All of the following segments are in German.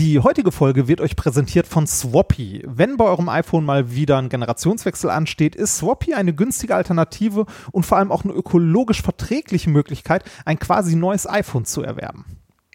Die heutige Folge wird euch präsentiert von Swappy. Wenn bei eurem iPhone mal wieder ein Generationswechsel ansteht, ist Swappy eine günstige Alternative und vor allem auch eine ökologisch verträgliche Möglichkeit, ein quasi neues iPhone zu erwerben.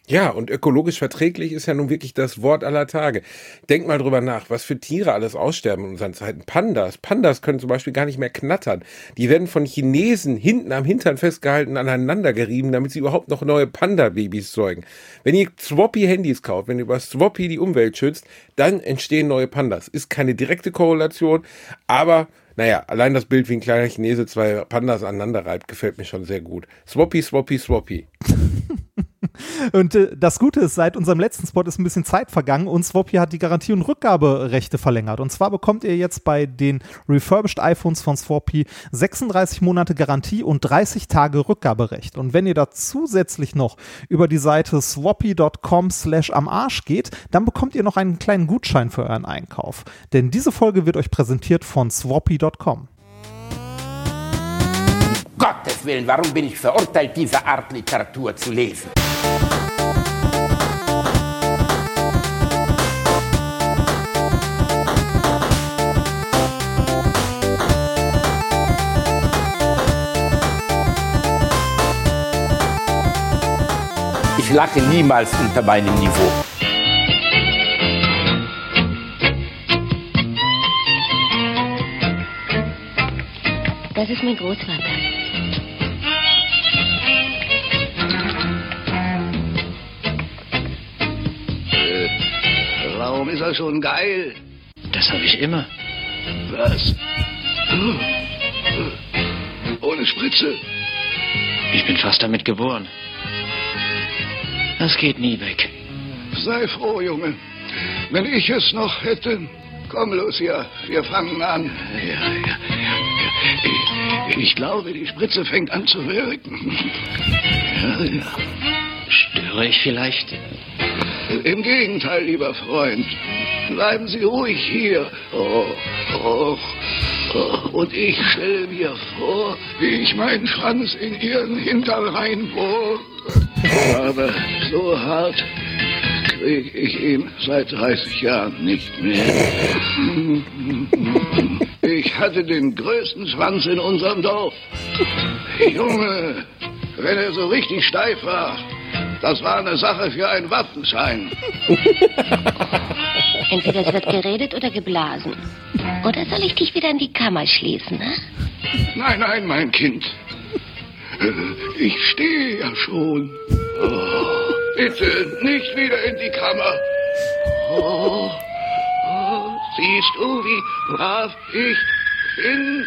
Ja, und ökologisch verträglich ist ja nun wirklich das Wort aller Tage. Denk mal drüber nach, was für Tiere alles aussterben in unseren Zeiten. Pandas. Pandas können zum Beispiel gar nicht mehr knattern. Die werden von Chinesen hinten am Hintern festgehalten, aneinander gerieben, damit sie überhaupt noch neue Panda-Babys zeugen. Wenn ihr Swappy-Handys kauft, wenn ihr über Swappy die Umwelt schützt, dann entstehen neue Pandas. Ist keine direkte Korrelation, aber naja, allein das Bild, wie ein kleiner Chinese zwei Pandas aneinander reibt, gefällt mir schon sehr gut. Swappy, Swappy, Swappy. Und äh, das Gute ist, seit unserem letzten Spot ist ein bisschen Zeit vergangen und Swappy hat die Garantie- und Rückgaberechte verlängert. Und zwar bekommt ihr jetzt bei den refurbished iPhones von Swappy 36 Monate Garantie und 30 Tage Rückgaberecht. Und wenn ihr da zusätzlich noch über die Seite swappy.com slash am Arsch geht, dann bekommt ihr noch einen kleinen Gutschein für euren Einkauf. Denn diese Folge wird euch präsentiert von swappy.com. Willen, warum bin ich verurteilt, diese Art Literatur zu lesen? Ich lache niemals unter meinem Niveau. Das ist mein Großvater. Warum ist er schon geil? Das habe ich immer. Was? Ohne Spritze? Ich bin fast damit geboren. Das geht nie weg. Sei froh, Junge. Wenn ich es noch hätte. Komm, Lucia, wir fangen an. Ja, ja, ja. Ich, ich glaube, die Spritze fängt an zu wirken. Ja, ja. Störe ich vielleicht? Im Gegenteil, lieber Freund. Bleiben Sie ruhig hier. Oh, oh, oh. Und ich stelle mir vor, wie ich meinen Schwanz in Ihren Hintern reinbohre. Aber so hart kriege ich ihn seit 30 Jahren nicht mehr. Ich hatte den größten Schwanz in unserem Dorf. Junge, wenn er so richtig steif war, das war eine Sache für einen Waffenschein. Entweder es wird geredet oder geblasen. Oder soll ich dich wieder in die Kammer schließen, ne? Nein, nein, mein Kind. Ich stehe ja schon. Oh, bitte, nicht wieder in die Kammer. Oh, oh, siehst du, wie brav ich bin?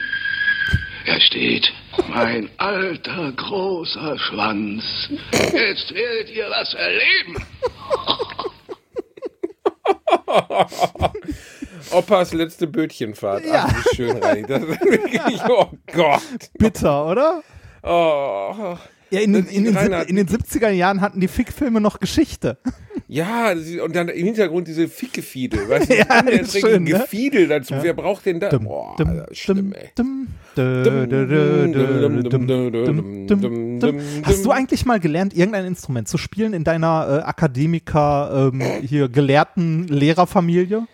Er steht. Mein alter, großer Schwanz. Jetzt werdet ihr was erleben. Opas letzte Bötchenfahrt. Ja. Ach, wie schön, Reini. Das ist wirklich, oh Gott. Bitter, oder? Oh. Ja, in, in, in, den, in, den 70er Jahren hatten die Fickfilme noch Geschichte. Ja, und dann im Hintergrund diese Fickefiedel, weißt du, ja, ist schön, ne? Gefiedel dazu. Ja. Wer braucht denn da? Boah, schlimm, ey. Hast du eigentlich mal gelernt, irgendein Instrument zu spielen in deiner äh, Akademiker, ähm, hier gelehrten Lehrerfamilie?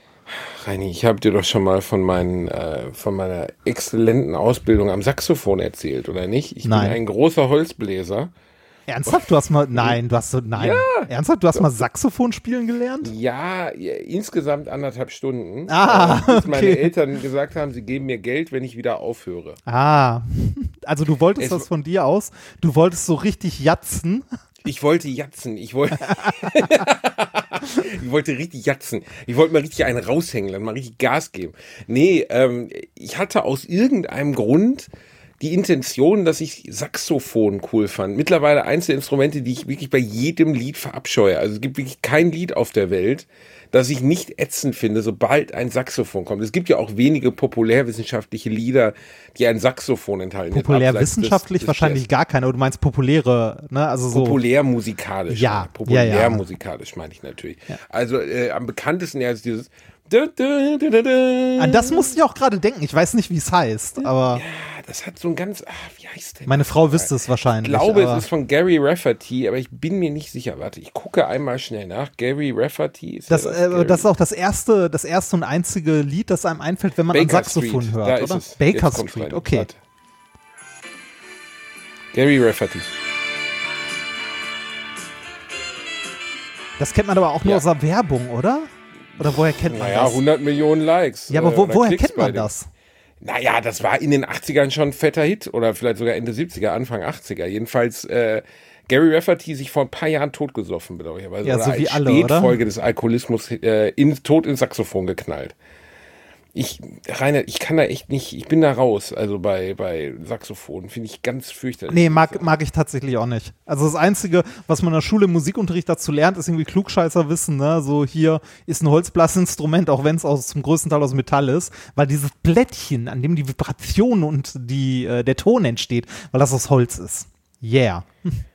Reini, ich habe dir doch schon mal von, meinen, äh, von meiner exzellenten Ausbildung am Saxophon erzählt, oder nicht? Ich Nein. bin ein großer Holzbläser. Ernsthaft? Du hast mal, nein, du hast so, nein. Ja. Ernsthaft? Du hast mal Saxophon spielen gelernt? Ja, insgesamt anderthalb Stunden. Ah, äh, bis meine okay. Eltern gesagt haben, sie geben mir Geld, wenn ich wieder aufhöre. Ah, also du wolltest Es- das von dir aus, du wolltest so richtig jatzen. Ich wollte jatzen. Ich wollte, ich wollte richtig jatzen. Ich wollte mal richtig einen raushängen, dann mal richtig Gas geben. Nee, ähm, ich hatte aus irgendeinem Grund die Intention, dass ich Saxophon cool fand. Mittlerweile eins der Instrumente, die ich wirklich bei jedem Lied verabscheue. Also es gibt wirklich kein Lied auf der Welt, das ich nicht ätzend finde, sobald ein Saxophon kommt. Es gibt ja auch wenige populärwissenschaftliche Lieder, die ein Saxophon enthalten. Populärwissenschaftlich des- des wahrscheinlich gar keine, aber du meinst populäre, ne? Also so. Populärmusikalisch. Ja, Populärmusikalisch meine ich natürlich. Also äh, am bekanntesten ja ist dieses An das musste ich auch gerade denken. Ich weiß nicht, wie es heißt, aber Ja, das hat so ein ganz, ah, wie heißt der? meine Frau wüsste es Ich wahrscheinlich. glaube, aber es ist von Gary Rafferty, aber ich bin mir nicht sicher. Warte, ich gucke einmal schnell nach. Gary Rafferty ist das, ja äh, Gary- das ist auch das erste, das erste und einzige Lied, das einem einfällt, wenn man ein Baker Saxophon Street. hört, da ist oder? es. Baker Street, okay. Warte. Gary Rafferty. Das kennt man aber auch nur Ja. aus der Werbung, oder? Oder woher kennt man Naja, das? 100 Millionen Likes. Ja, aber äh, wo, oder woher Klicks kennt man das? Naja, das war in den 80ern schon ein fetter Hit oder vielleicht sogar Ende 70er, Anfang 80er. Jedenfalls äh, Gary Rafferty sich vor ein paar Jahren totgesoffen, bedauerlicherweise. Ja, oder so als wie alle, oder? Spätfolge des Alkoholismus äh, in, tot ins Saxophon geknallt. Ich, Rainer, ich kann da echt nicht, ich bin da raus, also bei, bei Saxophon, finde ich ganz fürchterlich. Nee, mag, mag ich tatsächlich auch nicht. Also das Einzige, was man in der Schule im Musikunterricht dazu lernt, ist irgendwie Klugscheißer wissen, ne? So hier ist ein Holzblasinstrument, auch wenn es aus zum größten Teil aus Metall ist, weil dieses Blättchen, an dem die Vibration und die, äh, der Ton entsteht, weil das aus Holz ist. Yeah.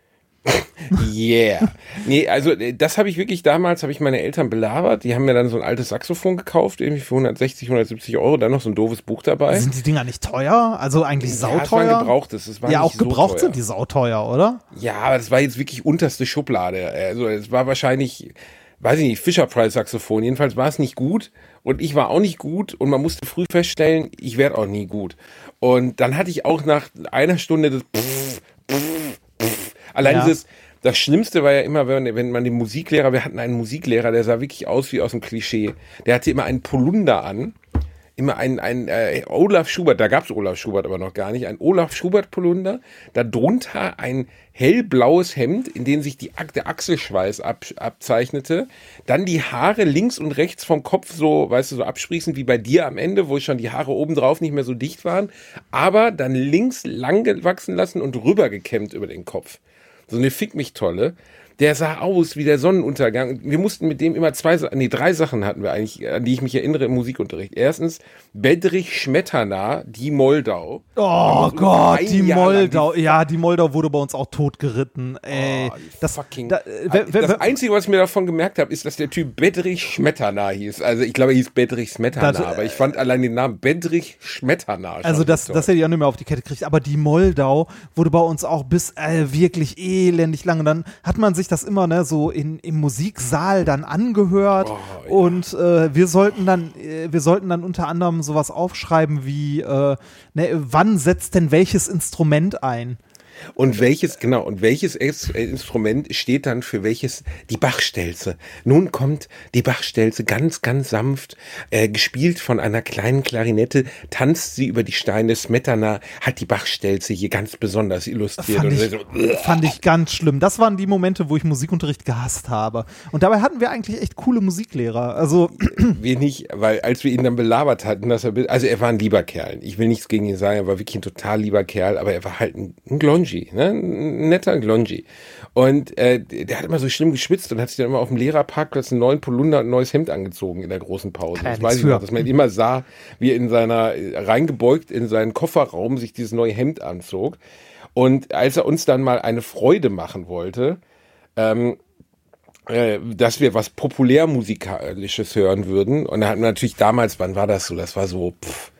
Yeah. Nee, also äh, das habe ich wirklich damals, habe ich meine Eltern belabert. Die haben mir dann so ein altes Saxophon gekauft, irgendwie für 160, 170 Euro, dann noch so ein doofes Buch dabei. Sind die Dinger nicht teuer? Also eigentlich Ja, es sauteuer? gebrauchtes, es war ja, auch so gebraucht teuer. sind die sauteuer, oder? Ja, aber das war jetzt wirklich unterste Schublade. Also es war wahrscheinlich, weiß ich nicht, Fisher Price Saxophon. Jedenfalls war es nicht gut und ich war auch nicht gut und man musste früh feststellen, ich werde auch nie gut. Und dann hatte ich auch nach einer Stunde das Pff, Pff. Allein Ja. dieses, das Schlimmste war ja immer, wenn, wenn man den Musiklehrer, wir hatten einen Musiklehrer, der sah wirklich aus wie aus dem Klischee. Der hatte immer einen Polunder an immer ein, ein äh, Olaf Schubert, da gab es Olaf Schubert aber noch gar nicht, ein Olaf Schubert Polunder, darunter ein hellblaues Hemd, in dem sich die, der Achselschweiß ab, abzeichnete, dann die Haare links und rechts vom Kopf so, weißt du, so absprießend wie bei dir am Ende, wo schon die Haare oben drauf nicht mehr so dicht waren, aber dann links lang gewachsen lassen und rübergekämmt über den Kopf. So eine Fick mich tolle. Der sah aus wie der Sonnenuntergang. Wir mussten mit dem immer zwei, nee, drei Sachen hatten wir eigentlich, an die ich mich erinnere im Musikunterricht. Erstens, Bedrich Schmetterner, die Moldau. Oh Gott, die Jahr Moldau. Ja, die Moldau wurde bei uns auch totgeritten. Ey, Oh, die das, fucking, da, äh, wer- wer- das Einzige, was ich mir davon gemerkt habe, ist, dass der Typ Bedrich Schmetterner hieß. Also ich glaube, er hieß Bedrich Schmetterner, Das, äh, aber ich fand allein den Namen Bedrich Schmetterner schon Also das, das hätte ich auch nicht mehr auf die Kette gekriegt. Aber die Moldau wurde bei uns auch bis äh, wirklich elendig lang. Und dann hat man sich das immer ne, so in, im Musiksaal dann angehört. Oh, ja. Und äh, wir sollten dann, äh, wir sollten dann unter anderem sowas aufschreiben wie, äh, ne, wann setzt denn welches Instrument ein? Und welches, genau, und welches Instrument steht dann für welches? Die Bachstelze. Nun kommt die Bachstelze ganz, ganz sanft, äh, gespielt von einer kleinen Klarinette, tanzt sie über die Steine. Smetana hat die Bachstelze hier ganz besonders illustriert. Fand ich, so, fand ich ganz schlimm. Das waren die Momente, wo ich Musikunterricht gehasst habe. Und dabei hatten wir eigentlich echt coole Musiklehrer. Also wir nicht, weil als wir ihn dann belabert hatten, dass er, also er war ein lieber Kerl. Ich will nichts gegen ihn sagen, er war wirklich ein total lieber Kerl, aber er war halt ein, ein Glongi, ne? ein netter Glongi. Und äh, der hat immer so schlimm geschwitzt und hat sich dann immer auf dem Lehrerparkplatz einen neuen Polunder und ein neues Hemd angezogen in der großen Pause. Kann Das weiß ich noch, dass man immer sah, wie er in seiner, äh, reingebeugt in seinen Kofferraum sich dieses neue Hemd anzog. Und als er uns dann mal eine Freude machen wollte, äh, dass wir was populärmusikalisches hören würden. Und da hatten wir natürlich damals, wann war das so? Das war so pff,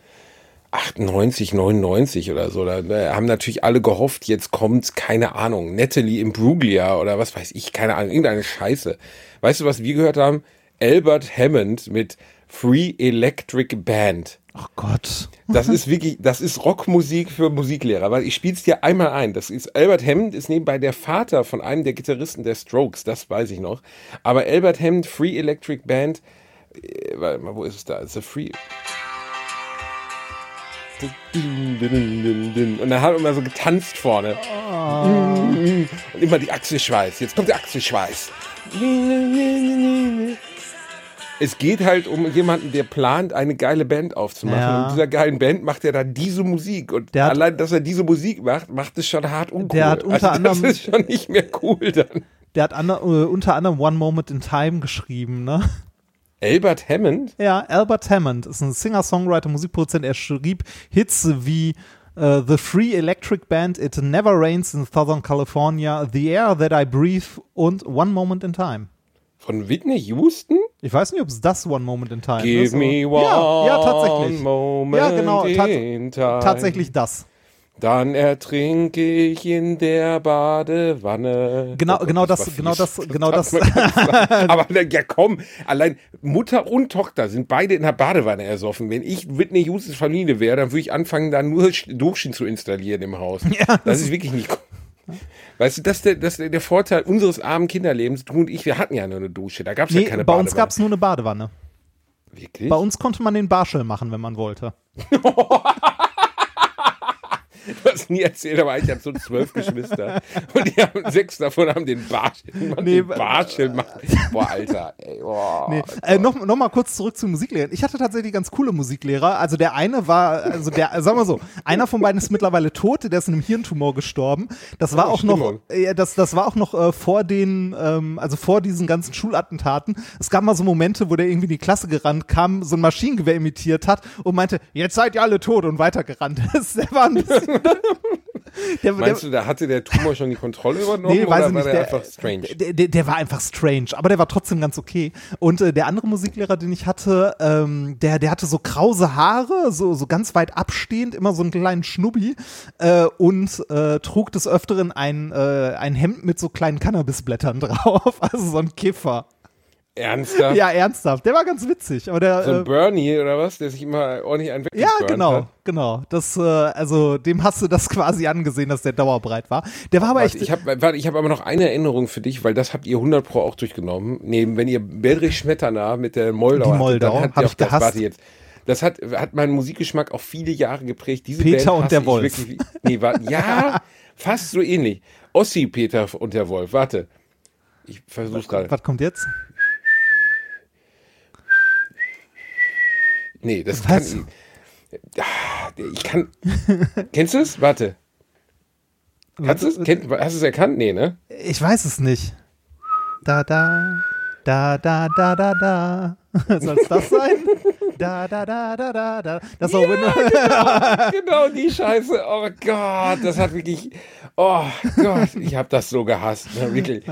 98, 99 oder so. Da, haben natürlich alle gehofft, jetzt kommt, keine Ahnung, Natalie Imbruglia oder was weiß ich, keine Ahnung, irgendeine Scheiße. Weißt du, was wir gehört haben? Albert Hammond mit Free Electric Band. Oh Gott. Das ist wirklich, das ist Rockmusik für Musiklehrer, weil ich spiel's dir einmal ein. Das ist Albert Hammond ist nebenbei der Vater von einem der Gitarristen der Strokes, das weiß ich noch. Aber Albert Hammond Free Electric Band, äh, warte mal, wo ist es da? The Free und dann hat er immer so getanzt vorne. Und immer die Achselschweiß. Jetzt kommt der Achselschweiß. Es geht halt um jemanden, der plant, eine geile Band aufzumachen. Ja. Und dieser geilen Band macht er dann diese Musik. Und Der hat- allein, dass er diese Musik macht, macht es schon hart uncool. Der hat unter also das anderem- ist schon nicht mehr cool dann. Der hat ander, äh, unter anderem One Moment in Time geschrieben, ne? Albert Hammond? Ja, Albert Hammond ist ein Singer-Songwriter, Musikproduzent. Er schrieb Hits wie äh, The Free Electric Band, It Never Rains in Southern California, The Air That I Breathe und One Moment in Time. Von Whitney Houston? Ich weiß nicht, ob es das One Moment in Time Give ist. aber- me one ja, ja, tatsächlich. moment Ja, genau, tat- in time. Tatsächlich das. Dann ertrinke ich in der Badewanne. Genau, Oh Gott, genau war das, genau das, genau das. Aber ja, komm, allein Mutter und Tochter sind beide in der Badewanne ersoffen. Wenn ich Whitney Houstons Familie wäre, dann würde ich anfangen, da nur Sch- Duschen zu installieren im Haus. Ja, das ist wirklich nicht. Weißt du, das ist der, das ist der Vorteil unseres armen Kinderlebens. Du und ich, wir hatten ja nur eine Dusche. Da gab es Nee, ja keine bei Badewanne. uns gab es nur eine Badewanne. Wirklich? Bei uns konnte man den Barschel machen, wenn man wollte. Du hast nie erzählt, aber ich habe so zwölf Geschwister. Und die haben, sechs davon haben den Barschel. Man Nee, den Barschel macht. Boah, Alter. Ey, boah. Nee. Äh, noch, noch mal kurz zurück zu Musiklehrern. Ich hatte tatsächlich ganz coole Musiklehrer. Also der eine war, also der, sagen wir so, einer von beiden ist mittlerweile tot, der ist an einem Hirntumor gestorben. Das war Oh, auch noch, Stimmung. äh, das, das war auch noch äh, vor den, ähm, also vor diesen ganzen Schulattentaten. Es gab mal so Momente, wo der irgendwie in die Klasse gerannt kam, so ein Maschinengewehr imitiert hat und meinte, jetzt seid ihr alle tot und weitergerannt ist. Der war ein bisschen. der, Meinst der, du, da hatte der Tumor schon die Kontrolle übernommen Nee, weiß oder ich war nicht. der, Der, einfach strange? Der, der, der war einfach strange, aber der war trotzdem ganz okay. Und äh, der andere Musiklehrer, den ich hatte, ähm, der, der hatte so krause Haare, so, so ganz weit abstehend, immer so einen kleinen Schnubbi äh, und äh, trug des Öfteren ein, äh, ein Hemd mit so kleinen Cannabisblättern drauf, also so ein Kiffer. Ernsthaft? Ja, ernsthaft. Der war ganz witzig, aber der. So ein äh, Bernie oder was, der sich immer ordentlich einen ja, genau, hat? genau. Das, äh, also dem hast du das quasi angesehen, dass der dauerbreit war. Der war aber Warte, echt. ich habe hab aber noch eine Erinnerung für dich, weil das habt ihr 100 Pro auch durchgenommen. Nee, wenn ihr Bedrich Schmetterner mit der Moldau Die hattet, Moldau, dann habt hab ihr auch das, warte jetzt. Das hat, hat meinen Musikgeschmack auch viele Jahre geprägt. Diese Peter Band und der Wolf. Wirklich, nee, warte, ja, fast so ähnlich. Ossi, Peter und der Wolf. Warte. Ich versuch's gerade. was kommt jetzt? Nee, das Was? kann ich. Ah, Ich kann. Kennst du es? Warte. Kannst du es? Kennt, hast du es erkannt? Nee, ne? Ich weiß es nicht. Da, da, da, da, da, da, da. Soll es das sein? Da, da, da, da, da, da. Das ist auch Windows. genau die Scheiße. Oh Gott, das hat wirklich. Oh Gott, ich habe das so gehasst. Ne, wirklich.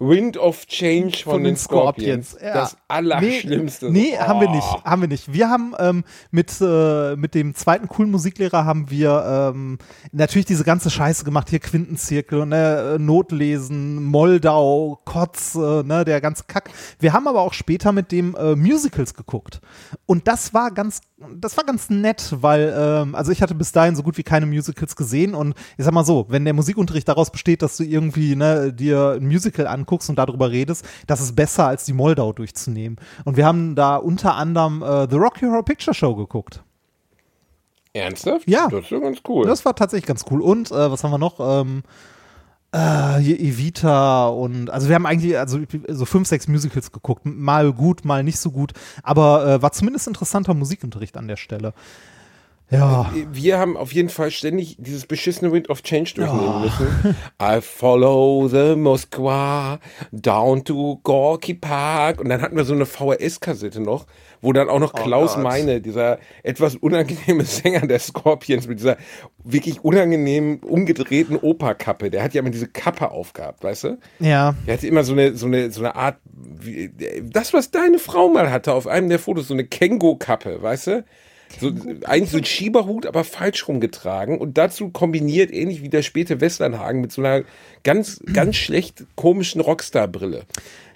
Wind of Change von, den Scorpions. ja. Das Allerschlimmste. Nee, nee Oh. haben wir nicht. Haben wir nicht. Wir haben ähm, mit, äh, mit dem zweiten coolen Musiklehrer haben wir ähm, natürlich diese ganze Scheiße gemacht. Hier Quintenzirkel, ne, äh, Notlesen, Moldau, Kotz, äh, ne, der ganze Kack. Wir haben aber auch später mit dem äh, Musicals geguckt. Und das war ganz, das war ganz nett, weil, ähm, also ich hatte bis dahin so gut wie keine Musicals gesehen und ich sag mal so, wenn der Musikunterricht daraus besteht, dass du irgendwie ne, dir ein Musical anguckst und darüber redest, das ist besser als die Moldau durchzunehmen. Und wir haben da unter anderem äh, The Rocky Horror Picture Show geguckt. Ernsthaft? Ja. Das ist ja ganz cool. Das war tatsächlich ganz cool. Und äh, was haben wir noch? Ähm, äh, hier Evita und also wir haben eigentlich also so fünf, sechs Musicals geguckt. Mal gut, mal nicht so gut. Aber äh, war zumindest interessanter Musikunterricht an der Stelle. Ja. wir haben auf jeden Fall ständig dieses beschissene Wind of Change durchnehmen müssen. I follow the Moskwa down to Gorky Park. Und dann hatten wir so eine VHS-Kassette noch, wo dann auch noch Klaus Gott. Meine, dieser etwas unangenehme Sänger der Scorpions mit dieser wirklich unangenehmen umgedrehten Operkappe, der hat ja immer diese Kappe aufgehabt, weißt du? Ja. Er hatte immer so eine, so eine, so eine Art, wie, das, was deine Frau mal hatte auf einem der Fotos, so eine Kengo-Kappe, weißt du? So, eigentlich so ein Schieberhut, aber falsch rumgetragen und dazu kombiniert, ähnlich wie der späte Westernhagen, mit so einer ganz, ganz schlecht komischen Rockstar-Brille.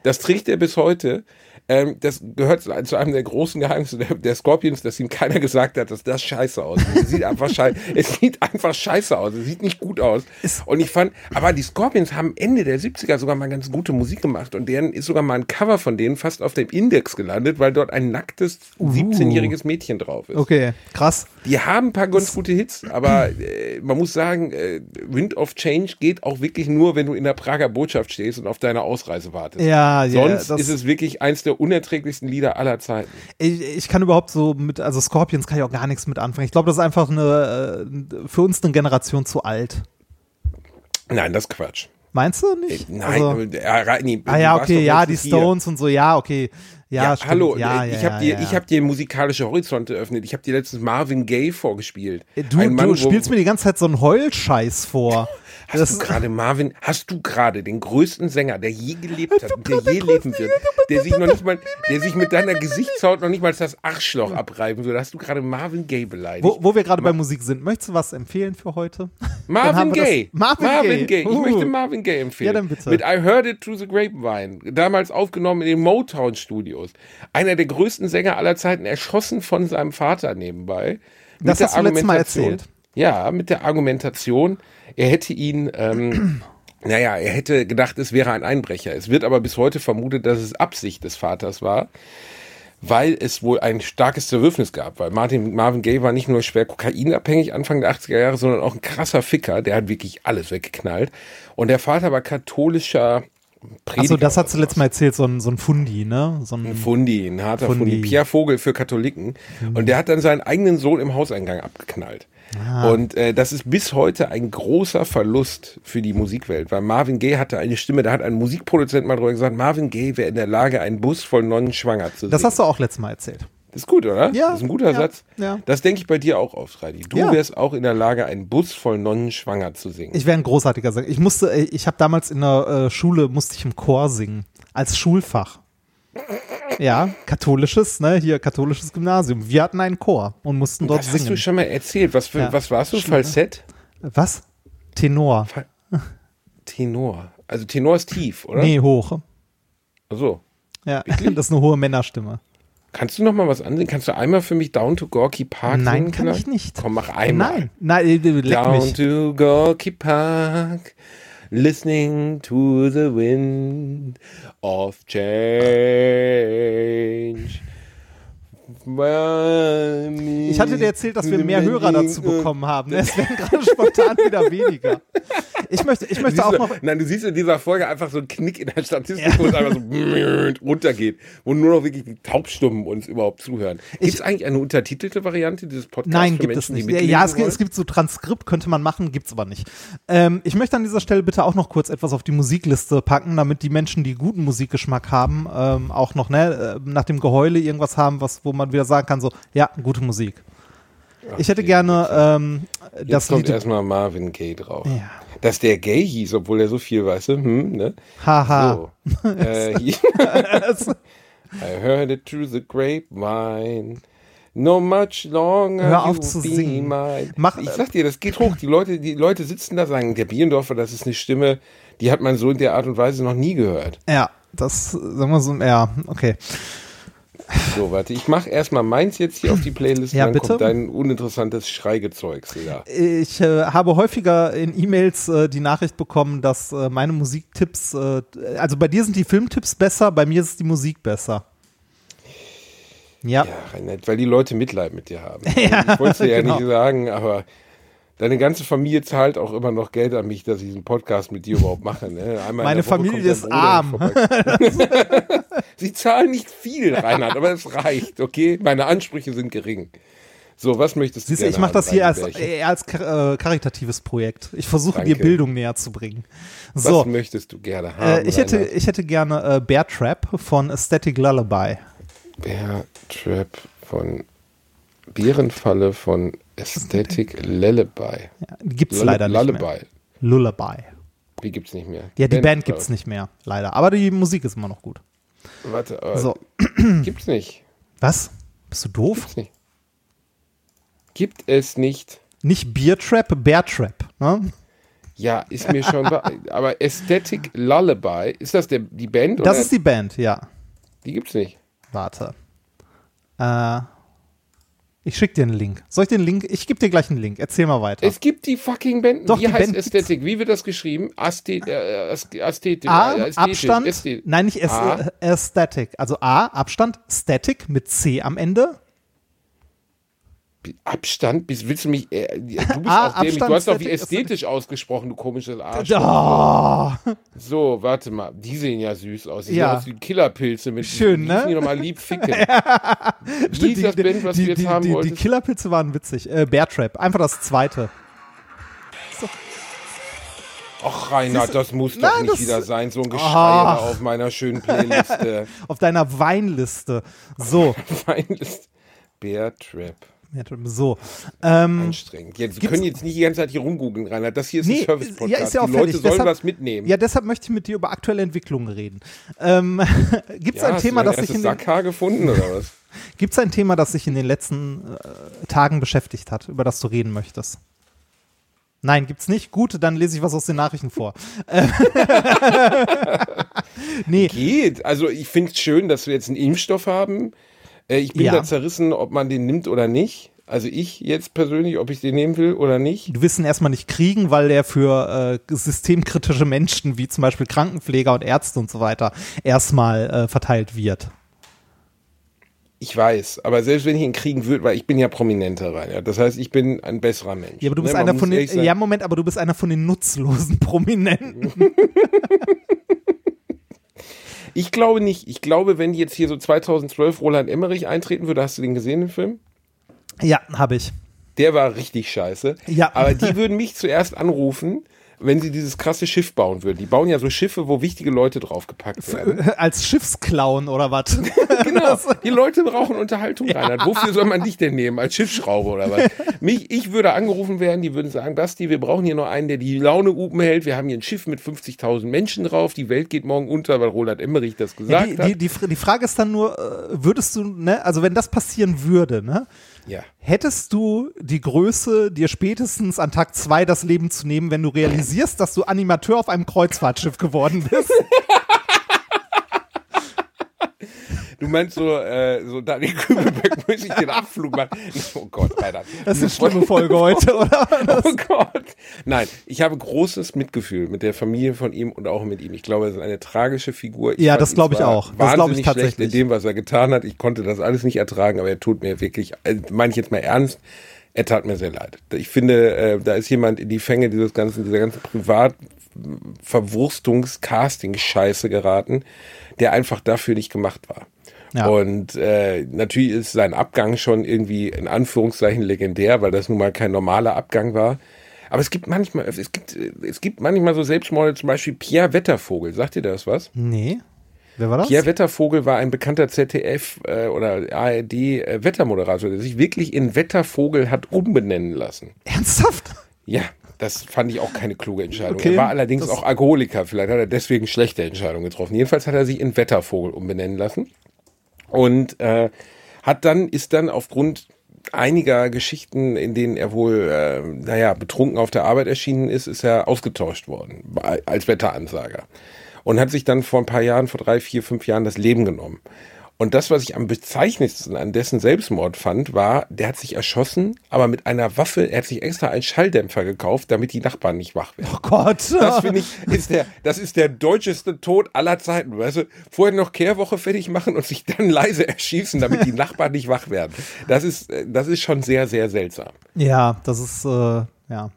Das trägt er bis heute. Ähm, das gehört zu einem der großen Geheimnisse der, der Scorpions, dass ihm keiner gesagt hat, dass das scheiße aussieht. Es sieht einfach scheiße, es sieht einfach scheiße aus. Es sieht nicht gut aus. Und ich fand, aber die Scorpions haben Ende der 70er sogar mal ganz gute Musik gemacht und deren ist sogar mal ein Cover von denen fast auf dem Index gelandet, weil dort ein nacktes 17-jähriges Mädchen drauf ist. Okay, krass. Die haben ein paar ganz gute Hits, aber äh, man muss sagen, äh, Wind of Change geht auch wirklich nur, wenn du in der Prager Botschaft stehst und auf deine Ausreise wartest. Ja, ja, Sonst das- ist es wirklich eins der unerträglichsten Lieder aller Zeiten. Ich, ich kann überhaupt so mit, also Scorpions kann ich auch gar nichts mit anfangen. Ich glaube, das ist einfach eine, äh, für uns eine Generation zu alt. Nein, das ist Quatsch. Meinst du nicht? Nein, Also, äh, äh, nee, ah du ja, okay, ja, die letztens hier. Stones und so, ja, okay. Ja, stimmt. hallo, Ja, äh, ja, ich habe ja, dir, ja. ich habe dir musikalische Horizonte eröffnet. Ich habe dir letztens Marvin Gaye vorgespielt. Du, Ein Mann, du spielst mir die ganze Zeit so einen Heulscheiß vor. Hast Das- du gerade Marvin, hast du gerade den größten Sänger, der je gelebt hat der je leben wird, der sich noch nicht mal, der sich mit deiner Gesichtshaut noch nicht mal das Arschloch abreiben würde, hast du gerade Marvin Gaye beleidigt. Wo, wo wir gerade bei Musik sind, möchtest du was empfehlen für heute? Dann haben Marvin das- Gaye. Marvin Gaye. Ich Uh. möchte Marvin Gaye empfehlen. Ja, dann bitte. Mit I Heard It Through the Grapevine. Damals aufgenommen in den Motown Studios. Einer der größten Sänger aller Zeiten, erschossen von seinem Vater nebenbei. Das hast du letztes Mal erzählt. Ja, mit der Argumentation, er hätte ihn, ähm, naja, er hätte gedacht, es wäre ein Einbrecher. Es wird aber bis heute vermutet, dass es Absicht des Vaters war weil es wohl ein starkes Zerwürfnis gab, weil Martin, Marvin Gaye war nicht nur schwer kokainabhängig Anfang der 80er Jahre, sondern auch ein krasser Ficker, der hat wirklich alles weggeknallt. Und der Vater war katholischer Prediger. Achso, das du letztes Mal erzählt, so ein, so ein Fundi, ne? So ein, Fundi, ein harter Fundi. Fundi. Mhm. Pierre Vogel für Katholiken. Und der hat dann seinen eigenen Sohn im Hauseingang abgeknallt. Ah. Und äh, das ist bis heute ein großer Verlust für die Musikwelt, weil Marvin Gaye hatte eine Stimme, da hat ein Musikproduzent mal drüber gesagt, Marvin Gaye wäre in der Lage, einen Bus voll Nonnen schwanger zu das singen. hast du auch letztes Mal erzählt. Das ist gut, oder? Ja, Das ist ein guter ja, Satz. ja. Das denke ich bei dir auch auf, Reidi. Du Ja. wärst auch in der Lage, einen Bus voll Nonnen schwanger zu singen. Ich wäre ein großartiger Sänger. Ich musste, äh, ich habe damals in der äh, Schule, musste ich im Chor singen. Als Schulfach. Ja, katholisches, ne, hier katholisches Gymnasium. Wir hatten einen Chor und mussten dort das hast singen. du schon mal erzählt. Was, für, Ja. was warst du? Falsett? Was? Tenor. Tenor. Also Tenor ist tief, oder? Nee, hoch. Also, Ja, das ist eine hohe Männerstimme. kannst du noch mal was ansehen? Kannst du einmal für mich Down to Gorky Park Nein, singen? kann ich nicht. Komm, mach einmal. Nein, nein, äh, leck Down mich. to Gorky Park, listening to the wind of change. Ich hatte dir erzählt, dass wir mehr Hörer dazu bekommen haben. Es werden gerade spontan wieder weniger. Ich möchte, ich möchte auch du, noch. nein, du siehst in dieser Folge einfach so einen Knick in der Statistik, wo es einfach so runtergeht, wo nur noch wirklich die Taubstummen uns überhaupt zuhören. Gibt es eigentlich eine untertitelte Variante dieses Podcasts Nein, gibt Menschen, es nicht. Ja, ja es, gibt, es gibt so Transkript, könnte man machen, gibt's aber nicht. Ähm, ich möchte an dieser Stelle bitte auch noch kurz etwas auf die Musikliste packen, damit die Menschen, die guten Musikgeschmack haben, ähm, auch noch ne, äh, nach dem Geheule irgendwas haben, was, wo man wieder sagen kann, so, ja, gute Musik. Ich hätte gerne ähm, Jetzt das kommt Lied. erstmal Marvin Gaye drauf. Ja. Dass der Gay hieß, obwohl er so viel weiß, hm, ne? Haha. So. äh. I heard it through the grapevine. No much longer Hör auf zu singen. mine. Mach- ich sag dir, das geht hoch. Die Leute, die Leute sitzen da, sagen, der Biendorfer, das ist eine Stimme, die hat man so in der Art und Weise noch nie gehört. Ja, das, sagen wir so, ja, okay. So, warte, ich mach erstmal meins jetzt hier auf die Playlist, Ja, dann bitte. kommt dein uninteressantes Schreigezeugs da. Ich äh, habe häufiger in E-Mails äh, die Nachricht bekommen, dass äh, meine Musiktipps, äh, also bei dir sind die Filmtipps besser, bei mir ist die Musik besser. Ja, Ja, Reinhard, weil die Leute Mitleid mit dir haben. ich wollte es dir ja genau. nicht sagen, aber deine ganze Familie zahlt auch immer noch Geld an mich, dass ich diesen Podcast mit dir überhaupt mache. Ne? Meine Familie ist arm. Sie zahlen nicht viel, Reinhard, aber es reicht, okay? Meine Ansprüche sind gering. So, was möchtest du siehst ich mache das hier als, eher als kar äh, karitatives Projekt. Ich versuche dir. Bildung näher zu bringen. Was So, möchtest du gerne äh, haben? ich, hätte, Reinhard? ich hätte gerne äh, Bear Trap von Aesthetic Lullaby. Bear Trap von Bärenfalle von Aesthetic Lullaby. Ja, die gibt's Lull- leider nicht mehr. Lullaby. Lullaby. Wie gibt's nicht mehr? Ja, die Band, glaub gibt's ich. nicht mehr, leider. Aber die Musik ist immer noch gut. Warte, äh, So, gibt's nicht. was? Bist du doof? Gibt's nicht. Gibt es nicht. Nicht Beer Trap, Bear Trap. Ne? Ja, ist mir schon. be- aber Aesthetic Lullaby, ist das der, die Band? Das oder? ist die Band, ja. die gibt's nicht. Warte. Äh, ich schick dir einen Link. Soll ich den Link? Ich gebe dir gleich einen Link. Erzähl mal weiter. Es gibt die fucking Band. Doch, Wie die heißt Band. Ästhetik? Wie wird das geschrieben? Asthet, äh, Ästhetik. A, äh, ästhetisch, Abstand. Ästhet- Nein, nicht Äs- A. Aesthetic. Also A, Abstand, Static mit C am Ende. Abstand? Bist, willst du mich. Äh, du bist A, auch dämlich. Du hast doch wie ästhetisch ausgesprochen, du komisches Arsch. Oh, So, warte mal. Die sehen ja süß aus. Die Ja. sehen aus wie Killerpilze mit. Schön, die ne? Die nochmal lieb ficken. Wie ist das Band, was die, du jetzt die, haben die, die? Killerpilze waren witzig. Äh, Bear Trap. Einfach das zweite. Ach, Reinhard, das muss doch Nein, nicht das- wieder sein, so ein Geschrei Ach. da auf meiner schönen Playliste. Auf deiner Weinliste. So, Playlist. Bear Trap. So. Ähm, Anstrengend. Jetzt, können jetzt nicht die ganze Zeit hier rumgoogeln, Reinhard. Das hier ist Nee, ein Service-Podcast. ja, ist ja auch die Leute fertig. sollen Deshalb- was mitnehmen. ja, deshalb möchte ich mit dir über aktuelle Entwicklungen reden. Ähm, Gibt es Ja, ein Thema, das sich erstes in den, gefunden oder was? gibt's ein Thema, das sich in den letzten äh, Tagen beschäftigt hat, über das du reden möchtest? Nein, gibt's nicht. Gut, dann lese ich was aus den Nachrichten vor. Nee, Geht. Also ich finde es schön, dass wir jetzt einen Impfstoff haben. Äh, ich bin Ja. da zerrissen, ob man den nimmt oder nicht. Also ich jetzt persönlich, ob ich den nehmen will oder nicht. du wirst ihn erstmal nicht kriegen, weil der für äh, systemkritische Menschen wie zum Beispiel Krankenpfleger und Ärzte und so weiter erstmal äh, verteilt wird. Ich weiß, aber selbst wenn ich ihn kriegen würde, weil ich bin ja prominenter rein. Ja. Das heißt, ich bin ein besserer Mensch. Ja, aber du bist Ne, einer von den, ja, Moment, aber du bist einer von den nutzlosen Prominenten. Ich glaube nicht. Ich glaube, wenn jetzt hier so 2012 Roland Emmerich eintreten würde, hast du den gesehen, den Film? ja, habe ich. Der war richtig scheiße. Ja. Aber die würden mich zuerst anrufen, wenn sie dieses krasse Schiff bauen würden. Die bauen ja so Schiffe, wo wichtige Leute draufgepackt werden. Als Schiffsclown oder was? Genau. Die Leute brauchen Unterhaltung, Reinhard. Wofür soll man dich denn nehmen? Als Schiffsschraube oder was? Mich, ich würde angerufen werden, die würden sagen, Basti, wir brauchen hier noch einen, der die Laune upen hält. Wir haben hier ein Schiff mit 50.000 Menschen drauf. Die Welt geht morgen unter, weil Roland Emmerich das Ja, gesagt die, hat. die, die, die Frage ist dann nur, äh, würdest du, ne, also wenn das passieren würde, ne, ja. hättest du die Größe, dir spätestens an Tag zwei das Leben zu nehmen, wenn du realisierst, dass du Animateur auf einem Kreuzfahrtschiff geworden bist? Du meinst so, äh, so Daniel Kübelbeck muss ich den Abflug machen. Oh Gott, Reinhard. Das ist eine schlimme Folge heute, oder? Oh Gott. Nein, ich habe großes Mitgefühl mit der Familie von ihm und auch mit ihm. Ich glaube, er ist eine tragische Figur. Ich Ja, das glaube ich auch. Das glaube ich tatsächlich. in dem, was er getan hat. Ich konnte das alles nicht ertragen, aber er tut mir wirklich, äh, meine ich jetzt mal ernst, er tat mir sehr leid. Ich finde, äh, da ist jemand in die Fänge dieses ganzen, dieser ganzen Privat-Verwurstungs-Casting-Scheiße geraten, der einfach dafür nicht gemacht war. Ja. Und äh, natürlich ist sein Abgang schon irgendwie in Anführungszeichen legendär, weil das nun mal kein normaler Abgang war. Aber es gibt manchmal, es gibt, es gibt manchmal so Selbstmorde, zum Beispiel Pierre Wettervogel. Sagt ihr das was? Nee. Wer war das? Pierre Wettervogel war ein bekannter ZDF äh, oder ARD äh, Wettermoderator, der sich wirklich in Wettervogel hat umbenennen lassen. Ernsthaft? Ja, das fand ich auch keine kluge Entscheidung. Okay, er war allerdings auch Alkoholiker. Vielleicht hat er deswegen schlechte Entscheidungen getroffen. Jedenfalls hat er sich in Wettervogel umbenennen lassen und äh, hat dann ist dann aufgrund einiger Geschichten, in denen er wohl, äh, naja, betrunken auf der Arbeit erschienen ist, ist er ausgetauscht worden als Wetteransager und hat sich dann vor ein paar Jahren, vor drei, vier, fünf Jahren das Leben genommen. Und das, was ich am bezeichnendsten an dessen Selbstmord fand, war, der hat sich erschossen, aber mit einer Waffe, er hat sich extra einen Schalldämpfer gekauft, damit die Nachbarn nicht wach werden. Oh Gott. Das finde ich, ist der, das ist der deutscheste Tod aller Zeiten. Weißt du, vorher noch Kehrwoche fertig machen und sich dann leise erschießen, damit die Nachbarn nicht wach werden. Das ist, äh, das ist schon sehr, sehr seltsam. Ja, das ist, äh, ja.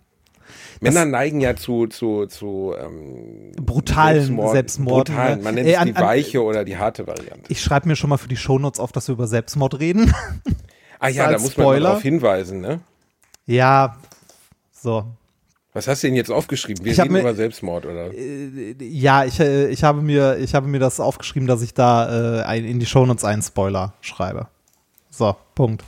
Männer neigen ja zu, zu, zu ähm, Brutalen Selbstmorden. Selbstmorden, Brutalen. ne? Man nennt Ey, es an- die an- weiche oder die harte Variante. Ich schreibe mir schon mal für die Shownotes auf, dass wir über Selbstmord reden. Ah ja, da muss man darauf hinweisen, ne? ja, so. Was hast du denn jetzt aufgeschrieben? Wir reden mir- über Selbstmord, oder? Ja, ich, äh, ich, habe mir, ich habe mir das aufgeschrieben, dass ich da äh, ein, in die Shownotes einen Spoiler schreibe. So, Punkt.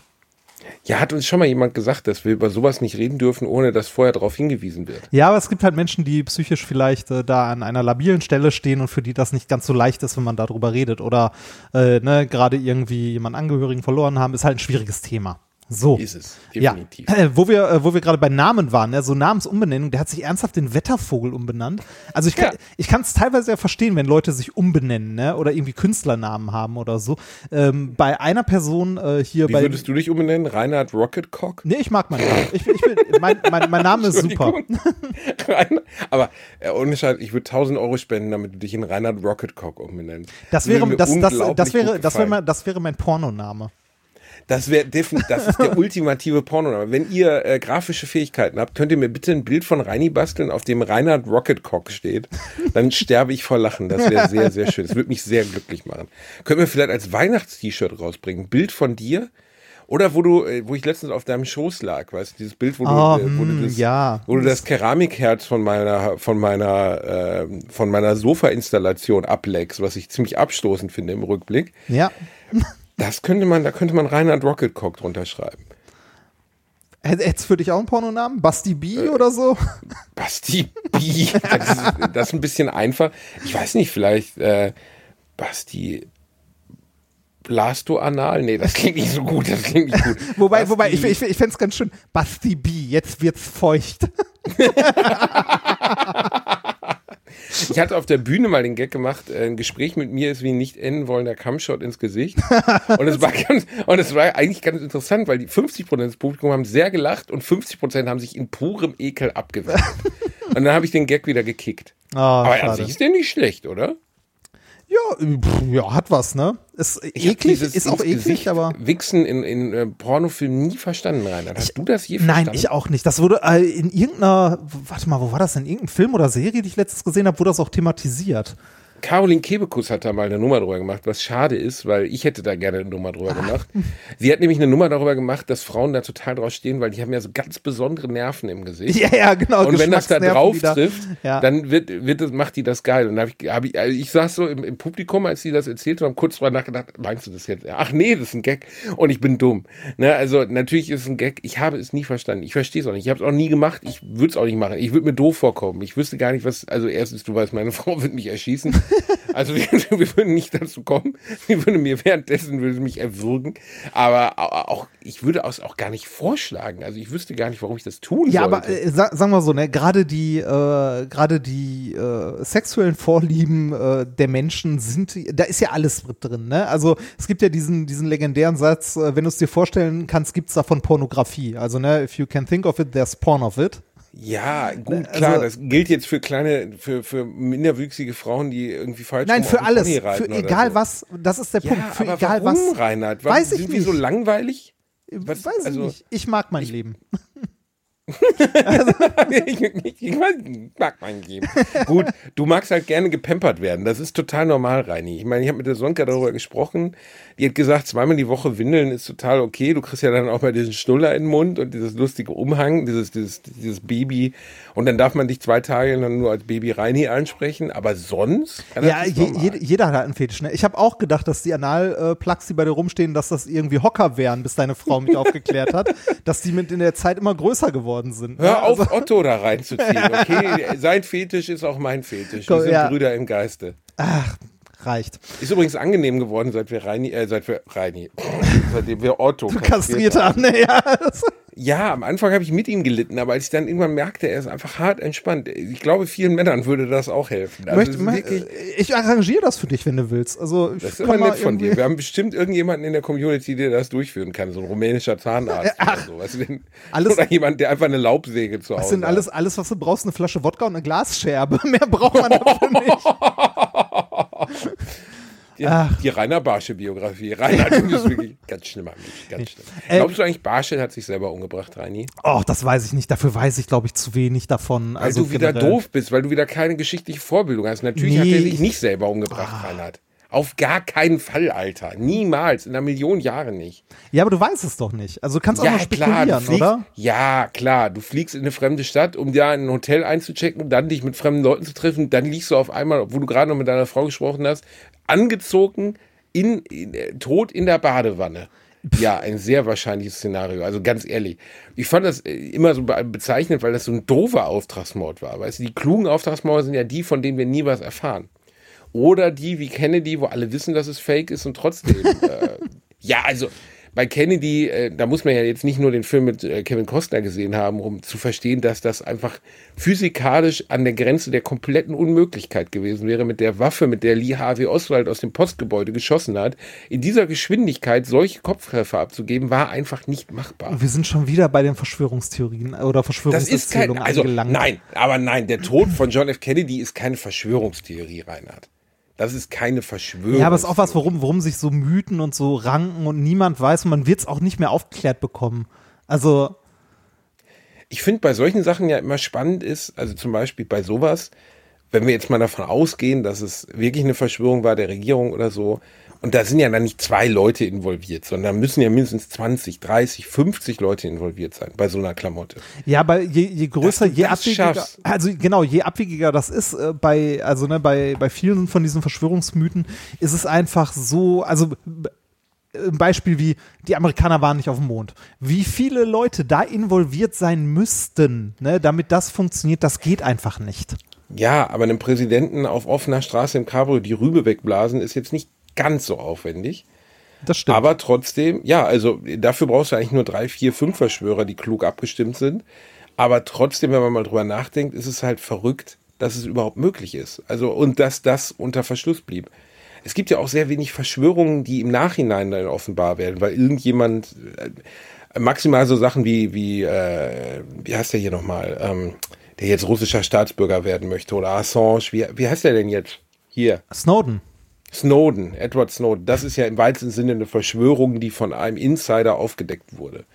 Ja, hat uns schon mal jemand gesagt, dass wir über sowas nicht reden dürfen, ohne dass vorher darauf hingewiesen wird. Ja, aber es gibt halt Menschen, die psychisch vielleicht äh, da an einer labilen Stelle stehen und für die das nicht ganz so leicht ist, wenn man darüber redet. Oder äh, ne, gerade irgendwie jemanden Angehörigen verloren haben, ist halt ein schwieriges Thema. So. Ist es, definitiv. Ja, äh, wo wir, äh, wo wir gerade bei Namen waren, ne, so Namensumbenennung, der hat sich ernsthaft den Wettervogel umbenannt. Also ich kann Ja. ich kann es teilweise ja verstehen, wenn Leute sich umbenennen, ne, oder irgendwie Künstlernamen haben oder so. Ähm, bei einer Person äh, hier Wie bei würdest du dich umbenennen? Reinhard Rocketcock? Nee, ich mag meinen Namen. Ich, ich bin, mein, mein, mein Name ist super. Aber äh, ohne Scheiß, ich würde 1000 Euro spenden, damit du dich in Reinhard Rocketcock umbenennst. Das wäre, das, das, das wäre, das wäre, das wäre mein Pornoname. Das wäre definitiv, das ist der ultimative Porno. Wenn ihr äh, grafische Fähigkeiten habt, könnt ihr mir bitte ein Bild von Reini basteln, auf dem Reinhard Rocketcock steht. Dann sterbe ich vor Lachen. Das wäre sehr, sehr schön. Das würde mich sehr glücklich machen. Können wir vielleicht als Weihnachtst-T-Shirt rausbringen? Bild von dir Oder wo du, äh, wo ich letztens auf deinem Schoß lag, weißt du, dieses Bild, wo du, Ah, äh, wo du hm, das, ja. wo du das Keramikherz von meiner, von meiner, äh, von meiner Sofa-Installation ableckst, was ich ziemlich abstoßend finde im Rückblick. Ja. Das könnte man, da könnte man Reinhard Rocketcock drunter schreiben. Hätt- Hättest für dich auch einen Pornonamen? Basti B Äh, oder so? Basti B. Das ist, das ist ein bisschen einfach. Ich weiß nicht, vielleicht äh, Basti Blasto-Anal? Nee, das klingt nicht so gut. Das klingt nicht gut. Wobei, Basti, wobei, ich, ich, ich fände es ganz schön. Basti B, jetzt wird's feucht. Ich hatte auf der Bühne mal den Gag gemacht, äh, ein Gespräch mit mir ist wie ein nicht enden wollender Kammshot ins Gesicht. Und es war ganz, und es war eigentlich ganz interessant, weil die 50 Prozent des Publikums haben sehr gelacht und 50 Prozent haben sich in purem Ekel abgewendet. und dann habe ich den Gag wieder gekickt. Oh, Aber an sich ist der nicht schlecht, oder? Ja, pff, ja, hat was, ne? Ist Ich eklig, ist auch eklig, Gesicht aber. Wichsen in, in äh, Pornofilmen nie verstanden, Reinhard. Hast du das je Nein, verstanden? ich auch nicht. Das wurde äh, in irgendeiner, warte mal, wo war das denn? Irgendein Film oder Serie, die ich letztens gesehen habe, wurde das auch thematisiert. Caroline Kebekus hat da mal eine Nummer drüber gemacht, was schade ist, weil ich hätte da gerne eine Nummer drüber gemacht. Sie hat nämlich eine Nummer darüber gemacht, dass Frauen da total drauf stehen, weil die haben ja so ganz besondere Nerven im Gesicht. Ja, ja, genau. Und wenn das da drauf wieder. trifft, Ja. dann wird, wird das, macht die das geil. Und da hab ich, hab ich, also ich saß so im, im Publikum, als sie das erzählt haben, kurz drüber nachgedacht, meinst du das jetzt? Ach nee, das ist ein Gag. Und ich bin dumm. Ne, also natürlich ist es ein Gag. Ich habe es nie verstanden. Ich verstehe es auch nicht. Ich habe es auch nie gemacht. Ich würde es auch nicht machen. Ich würde mir doof vorkommen. Ich wüsste gar nicht, was. Also erstens, du weißt, meine Frau wird mich erschießen. Also wir, wir würden nicht dazu kommen. Sie würde mir währenddessen würde sie mich erwürgen. Aber au- auch ich würde es auch gar nicht vorschlagen. Also ich wüsste gar nicht, warum ich das tun Ja, sollte. aber äh, sa sagen wir so, ne, gerade die, äh, gerade die äh, sexuellen Vorlieben äh, der Menschen sind, da ist ja alles mit drin, ne? Also es gibt ja diesen, diesen legendären Satz, äh, wenn du es dir vorstellen kannst, gibt's davon Pornografie. Also, ne, if you can think of it, there's porn of it. Ja, gut, Also- klar, das gilt jetzt für kleine, für, für minderwüchsige Frauen, die irgendwie falsch Nein, rum für alles, für egal so. was, das ist der Ja, Punkt, für egal warum, was. Reinhard? Weiß ich sind wir nicht. so langweilig? Weiß Was- ich also- nicht. Ich mag mein Leben. ich, ich, ich, weiß, ich mag mein Leben. Gut, du magst halt gerne gepampert werden. Das ist total normal, Reini. Ich meine, ich habe mit der Sonka darüber gesprochen. Die hat gesagt, zweimal die Woche Windeln ist total okay. Du kriegst ja dann auch mal diesen Schnuller in den Mund und dieses lustige Umhang, dieses, dieses, dieses Baby. Und dann darf man dich zwei Tage dann nur als Baby Reini ansprechen. Aber sonst? Ja, je, jeder hat halt einen Fetisch. Ne? Ich habe auch gedacht, dass die Analplugs, die bei dir rumstehen, dass das irgendwie Hocker wären, bis deine Frau mich aufgeklärt hat, dass die mit in der Zeit immer größer geworden sind. ne? Hör auf, Also, Otto da reinzuziehen, okay? Sein Fetisch ist auch mein Fetisch. Wir Komm, sind ja. Brüder im Geiste. Reicht. Ist übrigens angenehm geworden, seit wir Reini, äh, seit wir Reini, seitdem wir Otto Kastriert haben. Ne? Ja, Ja, am Anfang habe ich mit ihm gelitten, aber als ich dann irgendwann merkte, er ist einfach hart entspannt. Ich glaube, vielen Männern würde das auch helfen. Also möchte, wirklich, ich arrangiere das für dich, wenn du willst. Also, das ist aber mal nett von dir. Wir haben bestimmt irgendjemanden in der Community, der das durchführen kann. So ein rumänischer Zahnarzt oder so. Du, denn, Alles- oder jemand, der einfach eine Laubsäge zu Hause Das sind hat. alles, alles, was du brauchst, eine Flasche Wodka und eine Glasscherbe. Mehr braucht man dafür nicht. Die, die Rainer Barsche Biografie. Rainer, du bist wirklich ganz schlimm an mich. Ganz schlimm. Äh, Glaubst du eigentlich, Barsche hat sich selber umgebracht, Reini? Oh, das weiß ich nicht. Dafür weiß ich, glaube ich, zu wenig davon. Weil also du wieder generell. doof bist, weil du wieder keine geschichtliche Vorbildung hast. Natürlich hat Nee, er sich ich- nicht selber umgebracht, Reinhard. Auf gar keinen Fall, Alter. Niemals. In einer Million Jahre nicht. Ja, aber du weißt es doch nicht. Also du kannst auch ja, nur klar. Spekulieren, fliegst, oder? Ja, klar. Du fliegst in eine fremde Stadt, um da in ein Hotel einzuchecken, dann dich mit fremden Leuten zu treffen. Dann liegst du auf einmal, obwohl du gerade noch mit deiner Frau gesprochen hast, angezogen, in, in, äh, tot in der Badewanne. Ja, ein sehr wahrscheinliches Szenario. Also ganz ehrlich. Ich fand das äh, immer so be- bezeichnend, weil das so ein doofer Auftragsmord war. Weißt du, die klugen Auftragsmorde sind ja die, von denen wir nie was erfahren. Oder die wie Kennedy, wo alle wissen, dass es fake ist und trotzdem. äh, ja, also bei Kennedy, äh, da muss man ja jetzt nicht nur den Film mit äh, Kevin Costner gesehen haben, um zu verstehen, dass das einfach physikalisch an der Grenze der kompletten Unmöglichkeit gewesen wäre, mit der Waffe, mit der Lee Harvey Oswald aus dem Postgebäude geschossen hat. In dieser Geschwindigkeit solche Kopftreffer abzugeben, war einfach nicht machbar. Wir sind schon wieder bei den Verschwörungstheorien oder Das ist kein, Verschwörungserzählungen also angelangt. nein, aber nein, der Tod von John F. Kennedy ist keine Verschwörungstheorie, Reinhard. Das ist keine Verschwörung. Ja, aber es ist auch was, worum, worum sich so Mythen und so ranken und niemand weiß und man wird es auch nicht mehr aufgeklärt bekommen. Also, Ich finde bei solchen Sachen ja immer spannend ist, also zum Beispiel bei sowas, wenn wir jetzt mal davon ausgehen, dass es wirklich eine Verschwörung war der Regierung oder so, Und da sind ja dann nicht zwei Leute involviert, sondern müssen ja mindestens 20, 30, 50 Leute involviert sein bei so einer Klamotte. Ja, aber je, je größer, je abwegiger, schaffst. also genau, je abwegiger das ist, äh, bei, also ne, bei, bei vielen von diesen Verschwörungsmythen ist es einfach so, also b- ein Beispiel wie, die Amerikaner waren nicht auf dem Mond. Wie viele Leute da involviert sein müssten, ne, damit das funktioniert, das geht einfach nicht. Ja, aber einem Präsidenten auf offener Straße im Cabrio die Rübe wegblasen ist jetzt nicht ganz so aufwendig. Das stimmt. Aber trotzdem, ja, also dafür brauchst du eigentlich nur drei, vier, fünf Verschwörer, die klug abgestimmt sind. Aber trotzdem, wenn man mal drüber nachdenkt, ist es halt verrückt, dass es überhaupt möglich ist. Also, und dass das unter Verschluss blieb. Es gibt ja auch sehr wenig Verschwörungen, die im Nachhinein dann offenbar werden, weil irgendjemand, äh, maximal so Sachen wie, wie, äh, wie heißt der hier nochmal, ähm, der jetzt russischer Staatsbürger werden möchte, oder Assange, wie, wie heißt der denn jetzt? Hier. Snowden. Snowden, Edward Snowden, das ist ja im weitesten Sinne eine Verschwörung, die von einem Insider aufgedeckt wurde.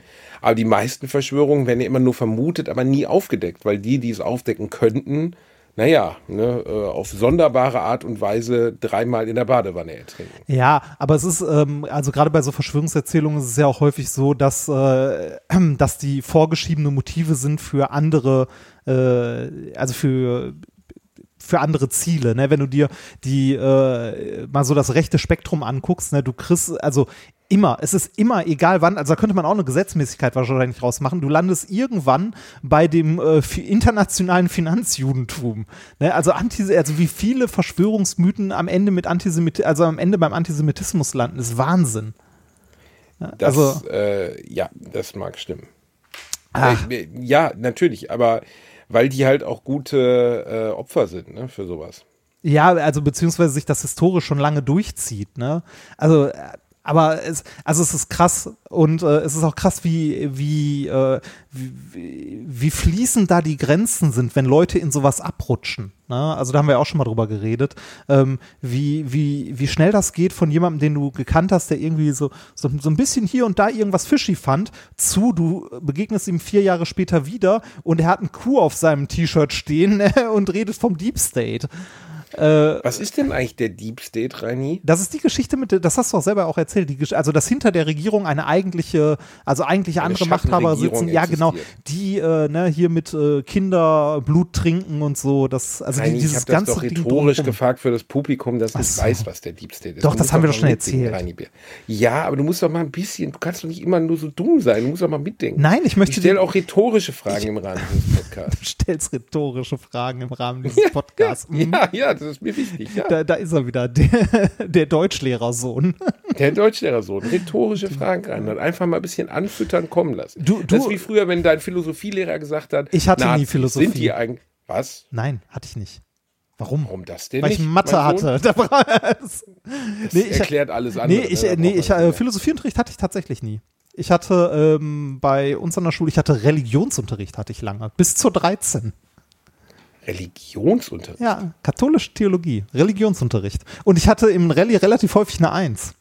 Aber die meisten Verschwörungen werden ja immer nur vermutet, aber nie aufgedeckt, weil die, die es aufdecken könnten, naja, ne, äh, auf sonderbare Art und Weise dreimal in der Badewanne ertrinken. Ja, aber es ist, ähm, also gerade bei so Verschwörungserzählungen ist es ja auch häufig so, dass, äh, dass die vorgeschriebene Motive sind für andere, äh, also für für andere Ziele, ne? Wenn du dir die äh, mal so das rechte Spektrum anguckst, ne, du kriegst also immer, es ist immer egal wann, also da könnte man auch eine Gesetzmäßigkeit wahrscheinlich rausmachen. Du landest irgendwann bei dem äh, internationalen Finanzjudentum. Ne? Also Anti also wie viele Verschwörungsmythen am Ende mit Antisemit also am Ende beim Antisemitismus landen, ist Wahnsinn. Das, also äh, ja, das mag stimmen. Ah. Äh, ja, natürlich, aber weil die halt auch gute äh, Opfer sind, ne, für sowas. Ja, also beziehungsweise sich das historisch schon lange durchzieht, ne? Also, äh, aber es, also es ist krass und äh, es ist auch krass, wie, wie, äh, wie, wie fließend da die Grenzen sind, wenn Leute in sowas abrutschen. Ne? Also da haben wir auch schon mal drüber geredet, ähm, wie, wie, wie schnell das geht von jemandem, den du gekannt hast, der irgendwie so, so, so ein bisschen hier und da irgendwas fishy fand, zu du begegnest ihm vier Jahre später wieder und er hat ein Kuh auf seinem T-Shirt stehen ne? und redet vom Deep State. Was ist denn eigentlich der Deep State, Reini? Das ist die Geschichte mit, das hast du auch selber auch erzählt, die, also dass hinter der Regierung eine eigentliche, also eigentliche Eine andere Machthaber sitzen, ja genau, die äh, ne, hier mit äh, Kinder Blut trinken und so, das, also die, Reini, ich dieses das ganze doch Ding rhetorisch drumherum. gefragt für das Publikum, dass so. weiß, was der Deep State ist. Doch, Du das haben wir doch schon erzählt. Reini. Ja, aber du musst doch mal ein bisschen, du kannst doch nicht immer nur so dumm sein, du musst doch mal mitdenken. Nein, ich möchte Ich stelle die- auch rhetorische Fragen im Rahmen dieses Podcasts. stellst rhetorische Fragen im Rahmen dieses Podcasts. Mhm. Ja, ja, das ist mir wichtig. Ja. Da, da ist er wieder, der, der Deutschlehrersohn. Der Deutschlehrer so, rhetorische Fragen rein und einfach mal ein bisschen anfüttern kommen lassen. Du- das du- ist wie früher, wenn dein Philosophielehrer gesagt hat, Ich hatte nie Nazis, Philosophie. Sind die eigentlich, was? Nein, hatte ich nicht. Warum? Warum das denn Weil ich nicht? Mathe hatte. Das Nee, ich- erklärt alles andere. Nee, ich, ne? Nee, ich äh. Philosophieunterricht hatte ich tatsächlich nie. Ich hatte ähm, bei uns an der Schule, ich hatte Religionsunterricht, hatte ich lange, bis zur 13. Religionsunterricht. Ja, katholische Theologie, Religionsunterricht. Und ich hatte im Rallye relativ häufig eine Eins.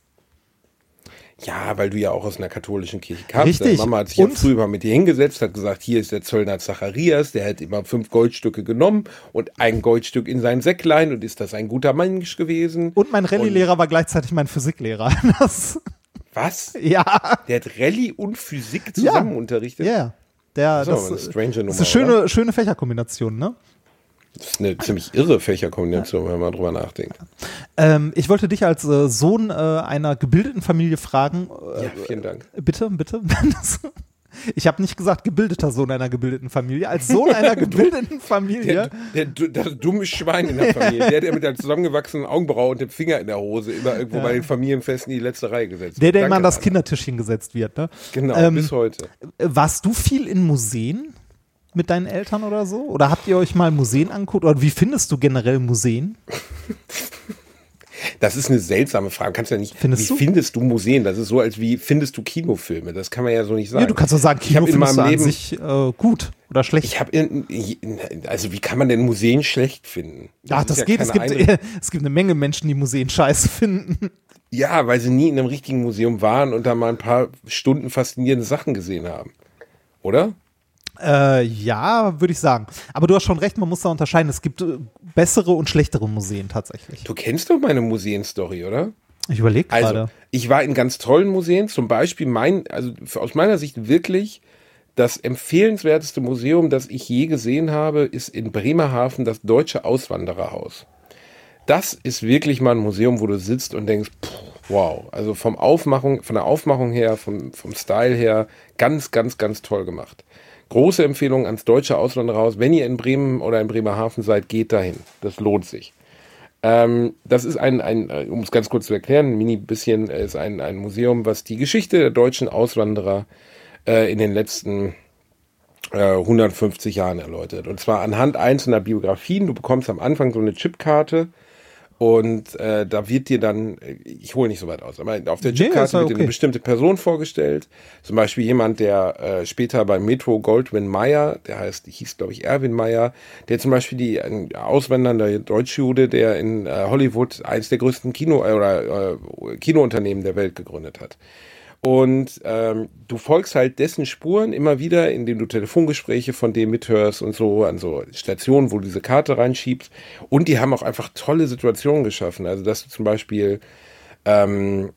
Ja, weil du ja auch aus einer katholischen Kirche kamst. Richtig. Deine Mama hat sich ja Und- früher mal mit dir hingesetzt, hat gesagt, hier ist der Zöllner Zacharias, der hat immer fünf Goldstücke genommen und ein Goldstück in sein Säcklein und ist das ein guter Mensch gewesen. Und mein Rallye-Lehrer war gleichzeitig mein Physiklehrer. Das, Was? ja, Der hat Rallye und Physik zusammen unterrichtet? ja. Der, Das ist das, strange ist Nummer, eine schöne, schöne Fächerkombination, ne? Das ist eine ziemlich irre Fächerkombination, wenn man drüber nachdenkt. Ähm, ich wollte dich als äh, Sohn äh, einer gebildeten Familie fragen. Äh, Ja, vielen Dank. Bitte, bitte. Ich habe nicht gesagt gebildeter Sohn einer gebildeten Familie. Als Sohn einer gebildeten Familie. Der, der, das dumme Schwein in der Familie, der, der mit der zusammengewachsenen Augenbraue und dem Finger in der Hose immer irgendwo bei den Familienfesten in die letzte Reihe gesetzt Der, wird. der immer Danke, an das. Kindertischchen gesetzt wird. Ne? Genau, Ähm, bis heute. Warst du viel in Museen mit deinen Eltern oder so? Oder habt ihr euch mal Museen angeguckt? Oder wie findest du generell Museen? Das ist eine seltsame Frage. Kannst ja nicht. Findest wie du? findest du Museen? Das ist so, als wie findest du Kinofilme? Das kann man ja so nicht sagen. Ja, du kannst doch sagen, Ich Kino hab in meinem Leben- sich äh, gut oder schlecht. Ich habe also wie kann man denn Museen schlecht finden? Ach, ist das ja geht. Es gibt, eine- es gibt eine Menge Menschen, die Museen scheiße finden. ja, weil sie nie in einem richtigen Museum waren und da mal ein paar Stunden faszinierende Sachen gesehen haben. Oder? Äh, ja, würde ich sagen. Aber du hast schon recht, man muss da unterscheiden. Es gibt äh, bessere und schlechtere Museen tatsächlich. Du kennst doch meine Museenstory, oder? Ich überlege Also, gerade. ich war in ganz tollen Museen, zum Beispiel mein, also aus meiner Sicht wirklich das empfehlenswerteste Museum, das ich je gesehen habe, ist in Bremerhaven das Deutsche Auswandererhaus. Das ist wirklich mal ein Museum, wo du sitzt und denkst, pff, wow, also vom Aufmachung, von der Aufmachung her, vom, vom Style her, ganz, ganz, ganz toll gemacht. Große Empfehlung ans Deutsche Auswandererhaus. Wenn ihr in Bremen oder in Bremerhaven seid, geht dahin. Das lohnt sich. Ähm, das ist ein, ein äh, um es ganz kurz zu erklären, ein mini bisschen äh, ist ein, ein Museum, was die Geschichte der deutschen Auswanderer äh, in den letzten äh, 150 Jahren erläutert. Und zwar anhand einzelner Biografien. Du bekommst am Anfang so eine Chipkarte und äh, da wird dir dann, ich hole nicht so weit aus, aber auf der Nee, Chipkarte ja wird dir okay. eine bestimmte Person vorgestellt. Zum Beispiel jemand, der äh, später bei Metro Goldwyn Mayer, der heißt, hieß glaube ich Erwin Mayer, der zum Beispiel die ein auswandernde Deutschjude, der in äh, Hollywood eins der größten Kino äh, oder äh, Kinounternehmen der Welt gegründet hat. Und ähm, du folgst halt dessen Spuren immer wieder, indem du Telefongespräche von dem mithörst und so an so Stationen, wo du diese Karte reinschiebst. Und die haben auch einfach tolle Situationen geschaffen. Also dass du zum Beispiel ähm,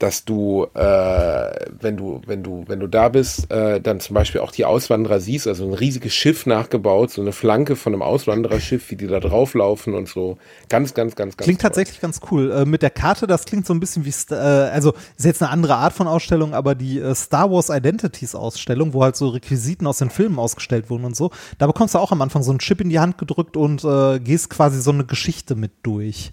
dass du, äh, wenn du, wenn du, wenn du da bist, äh, dann zum Beispiel auch die Auswanderer siehst, also ein riesiges Schiff nachgebaut, so eine Flanke von einem Auswandererschiff, wie die da drauflaufen und so. Ganz, ganz, ganz, ganz. Klingt toll. tatsächlich ganz cool. Äh, mit der Karte, das klingt so ein bisschen wie, äh, also ist jetzt eine andere Art von Ausstellung, aber die äh, Star Wars Identities Ausstellung, wo halt so Requisiten aus den Filmen ausgestellt wurden und so, da bekommst du auch am Anfang so einen Chip in die Hand gedrückt und äh, gehst quasi so eine Geschichte mit durch.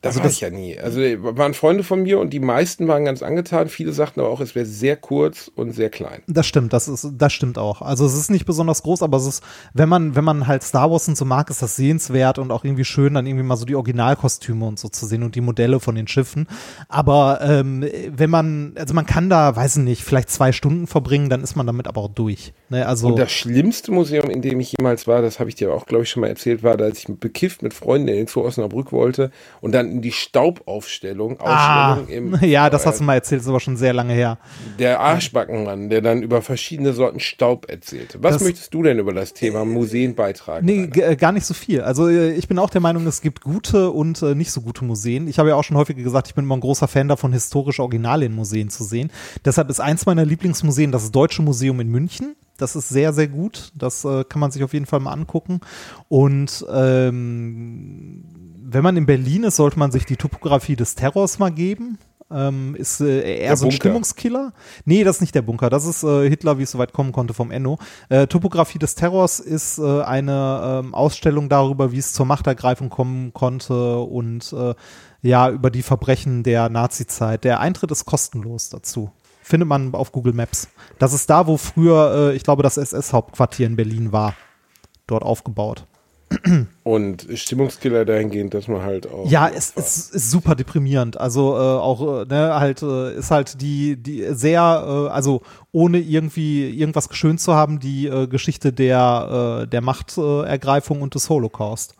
Das Also war das- ich ja nie. Also waren Freunde von mir und die meisten waren ganz angetan. Viele sagten aber auch, es wäre sehr kurz und sehr klein. Das stimmt, das ist, das stimmt auch. Also es ist nicht besonders groß, aber es ist, wenn man, wenn man halt Star Wars und so mag, ist das sehenswert und auch irgendwie schön, dann irgendwie mal so die Originalkostüme und so zu sehen und die Modelle von den Schiffen. Aber ähm, wenn man, also man kann da, weiß ich nicht, vielleicht zwei Stunden verbringen, dann ist man damit aber auch durch. Ne? Also Und das schlimmste Museum, in dem ich jemals war, das habe ich dir auch, glaube ich, schon mal erzählt, war, als ich bekifft mit Freunden in den Zoo Osnabrück wollte und dann in die Staubaufstellung, ah, Ausstellung im, ja, das hast du mal erzählt, ist aber schon sehr lange her. der Arschbackenmann, der dann über verschiedene Sorten Staub erzählte. Was Das- möchtest du denn über das Thema Museen beitragen? Nee, Rainer? äh, gar nicht so viel. Also äh, ich bin auch der Meinung, es gibt gute und äh, nicht so gute Museen. Ich habe ja auch schon häufiger gesagt, ich bin immer ein großer Fan davon, historische Originale in Museen zu sehen. Deshalb ist eins meiner Lieblingsmuseen das Deutsche Museum in München. Das ist sehr, sehr gut. Das äh, kann man sich auf jeden Fall mal angucken. Und ähm, wenn man in Berlin ist, sollte man sich die Topografie des Terrors mal geben. Ähm, ist äh, eher Der so ein Bunker. Stimmungskiller. Nee, das ist nicht der Bunker. Das ist äh, Hitler, wie es soweit kommen konnte vom Enno. Äh, Topografie des Terrors ist äh, eine ähm, Ausstellung darüber, wie es zur Machtergreifung kommen konnte und äh, ja, über die Verbrechen der Nazi-Zeit. Der Eintritt ist kostenlos dazu. Findet man auf Google Maps. Das ist da, wo früher, äh, ich glaube, das SS-Hauptquartier in Berlin war. Dort aufgebaut. Und Stimmungskiller dahingehend, dass man halt auch. Ja, es, es ist super deprimierend. Also äh, auch, äh, ne, halt, äh, ist halt die, die sehr, äh, also ohne irgendwie irgendwas geschönt zu haben, die äh, Geschichte der, äh, der Machtergreifung und des Holocaust.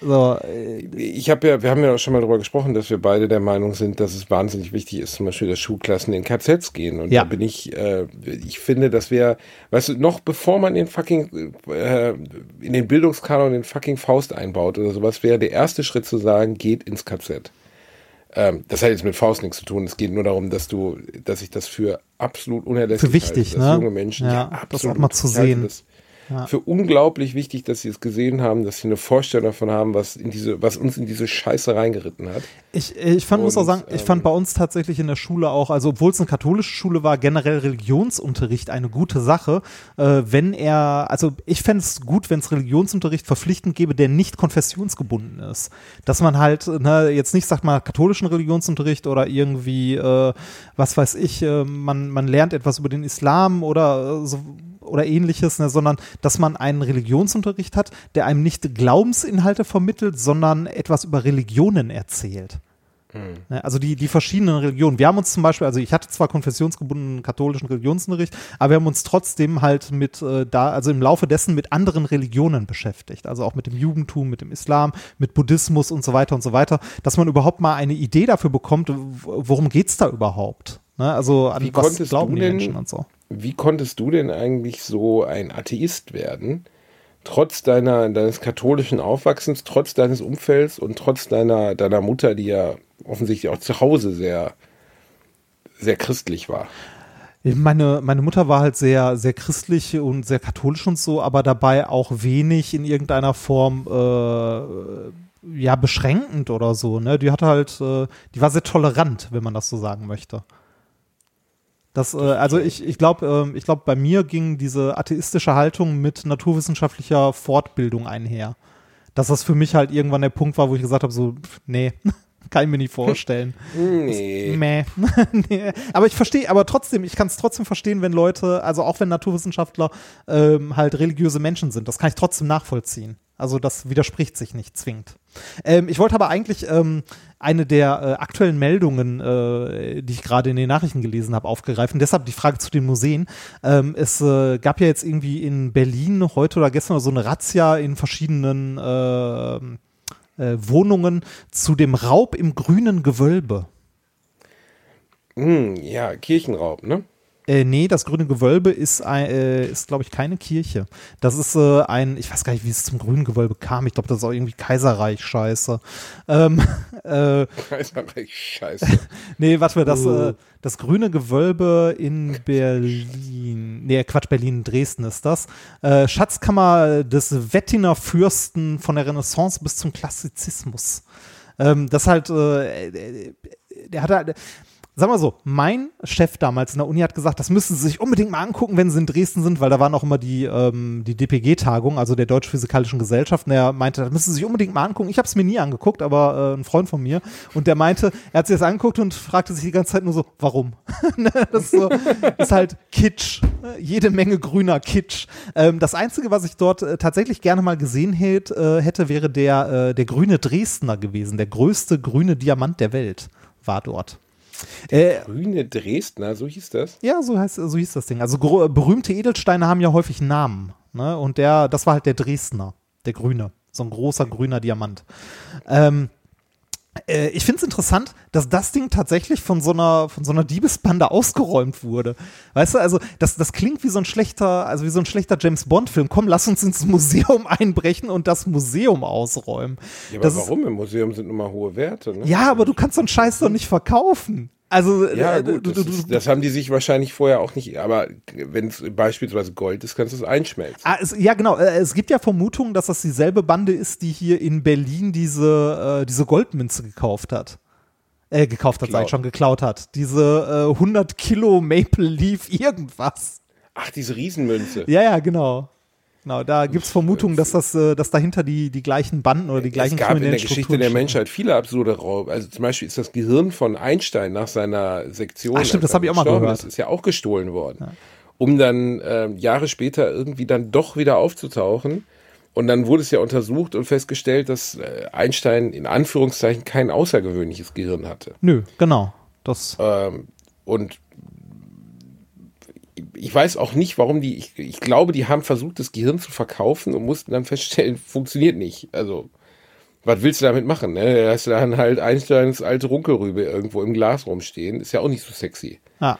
So, äh, Ich habe ja, wir haben ja auch schon mal darüber gesprochen, dass wir beide der Meinung sind, dass es wahnsinnig wichtig ist, zum Beispiel, dass Schulklassen in KZs gehen. Und Ja. da bin ich, äh, ich finde, dass wir, weißt du, noch bevor man den fucking, äh, in den Bildungskanon den fucking Faust einbaut oder sowas, wäre der erste Schritt zu sagen, geht ins KZ. Ähm, das hat jetzt mit Faust nichts zu tun. Es geht nur darum, dass du, dass ich das für absolut unerlässlich Für wichtig, halte, dass ne? junge Menschen, Ja, das auch mal zu sehen. Das Ja. Für unglaublich wichtig, dass sie es gesehen haben, dass sie eine Vorstellung davon haben, was in diese, was uns in diese Scheiße reingeritten hat. Ich, ich fand, muss auch Und, sagen, ich ähm, fand bei uns tatsächlich in der Schule auch, also obwohl es eine katholische Schule war, generell Religionsunterricht eine gute Sache. Äh, wenn er, also ich fände es gut, wenn es Religionsunterricht verpflichtend gäbe, der nicht konfessionsgebunden ist. Dass man halt ne, jetzt nicht sagt mal katholischen Religionsunterricht oder irgendwie, äh, was weiß ich, äh, man, man lernt etwas über den Islam oder äh, so oder ähnliches, ne, sondern dass man einen Religionsunterricht hat, der einem nicht Glaubensinhalte vermittelt, sondern etwas über Religionen erzählt. Ne, Also die, die verschiedenen Religionen. Wir haben uns zum Beispiel, also ich hatte zwar konfessionsgebundenen katholischen Religionsunterricht, aber wir haben uns trotzdem halt mit äh, da, also im Laufe dessen mit anderen Religionen beschäftigt. Also auch mit dem Judentum, mit dem Islam, mit Buddhismus und so weiter und so weiter, dass man überhaupt mal eine Idee dafür bekommt, worum geht's da überhaupt. Ne? Also an Wie was glauben die Menschen und so. Wie konntest du denn eigentlich so ein Atheist werden? Trotz deiner, deines katholischen Aufwachsens, trotz deines Umfelds und trotz deiner, deiner Mutter, die ja offensichtlich auch zu Hause sehr, sehr christlich war. Meine, meine Mutter war halt sehr, sehr christlich und sehr katholisch und so, aber dabei auch wenig in irgendeiner Form äh, ja beschränkend oder so. Ne? Die hatte halt, äh, die war sehr tolerant, wenn man das so sagen möchte. Das, äh, also ich, ich glaube, äh, ich glaube, bei mir ging diese atheistische Haltung mit naturwissenschaftlicher Fortbildung einher. Dass das für mich halt irgendwann der Punkt war, wo ich gesagt habe, so, nee, kann ich mir nicht vorstellen. Nee. Mäh. nee. Aber ich verstehe, aber trotzdem, ich kann es trotzdem verstehen, wenn Leute, also auch wenn Naturwissenschaftler ähm, halt religiöse Menschen sind, das kann ich trotzdem nachvollziehen. Also das widerspricht sich nicht zwingend. Ähm, ich wollte aber eigentlich ähm, eine der äh, aktuellen Meldungen, äh, die ich gerade in den Nachrichten gelesen habe, aufgreifen. Deshalb die Frage zu den Museen. Ähm, es äh, gab ja jetzt irgendwie in Berlin heute oder gestern so eine Razzia in verschiedenen äh, äh, Wohnungen zu dem Raub im grünen Gewölbe. Hm, ja, Kirchenraub, ne? Äh, nee, das grüne Gewölbe ist, ein- äh, ist glaube ich, keine Kirche. Das ist äh, ein, ich weiß gar nicht, wie es zum grünen Gewölbe kam. Ich glaube, das ist auch irgendwie Kaiserreich-Scheiße. Ähm, äh, Kaiserreich, scheiße. nee, warte mal, das, äh, das grüne Gewölbe in Berlin. Nee, Quatsch, Berlin, Dresden ist das. Äh, Schatzkammer des Wettiner Fürsten von der Renaissance bis zum Klassizismus. Ähm, das halt, äh, der hat halt, sag mal so, mein Chef damals in der Uni hat gesagt, das müssen Sie sich unbedingt mal angucken, wenn Sie in Dresden sind, weil da waren auch immer die, ähm, die DPG-Tagung, also der Deutsch-Physikalischen Gesellschaft, und er meinte, das müssen Sie sich unbedingt mal angucken. Ich habe es mir nie angeguckt, aber äh, ein Freund von mir, und der meinte, er hat sich das angeguckt und fragte sich die ganze Zeit nur so, warum? Ne, das ist, so, ist halt Kitsch, jede Menge grüner Kitsch. Ähm, das Einzige, was ich dort äh, tatsächlich gerne mal gesehen hätt, äh, hätte, wäre der, äh, der grüne Dresdner gewesen, der größte grüne Diamant der Welt war dort. Äh, Grüne Dresdner, so hieß das? ja, so heißt, so hieß das Ding. Also gro- berühmte Edelsteine haben ja häufig Namen. Ne? Und der, das war halt der Dresdner, der Grüne. So ein großer grüner Diamant. Ähm, äh, ich finde es interessant, dass das Ding tatsächlich von so einer, von so einer Diebesbande ausgeräumt wurde. Weißt du, also das, das klingt wie so ein schlechter, also wie so ein schlechter James Bond-Film. Komm, lass uns ins Museum einbrechen und das Museum ausräumen. Ja, aber das ist, warum? Im Museum sind nun mal hohe Werte, ne? ja, aber du kannst so einen Scheiß doch nicht verkaufen. Also, Ja, äh, gut, das, ist, das haben die sich wahrscheinlich vorher auch nicht, aber wenn es beispielsweise Gold ist, kannst du es einschmelzen. Ah, es, ja, genau. Äh, Es gibt ja Vermutungen, dass das dieselbe Bande ist, die hier in Berlin diese, äh, diese Goldmünze gekauft hat. Äh, gekauft hat, sag ich schon, geklaut hat. Diese äh, 100 Kilo Maple Leaf irgendwas. Ach, diese Riesenmünze. Ja, ja, genau. Genau, da gibt es Vermutungen, dass das, äh, dass dahinter die, die gleichen Banden oder die gleichen es gab in der Geschichte Strukturen der. Menschheit viele absurde Raub. Also zum Beispiel ist das Gehirn von Einstein nach seiner Sektion. Ah, stimmt, das hab er ich auch mal gehört. Ist, ist ja auch gestohlen worden. Um dann ähm, Jahre später irgendwie dann doch wieder aufzutauchen. Und dann wurde es ja untersucht und festgestellt, dass äh, Einstein in Anführungszeichen kein außergewöhnliches Gehirn hatte. Nö, genau. Das, Ähm, und ich weiß auch nicht, warum die, ich, ich glaube, die haben versucht, das Gehirn zu verkaufen und mussten dann feststellen, funktioniert nicht. Also, was willst du damit machen? Ne? Da hast du dann halt Einsteins alte Runkelrübe irgendwo im Glas rumstehen. Ist ja auch nicht so sexy. ja.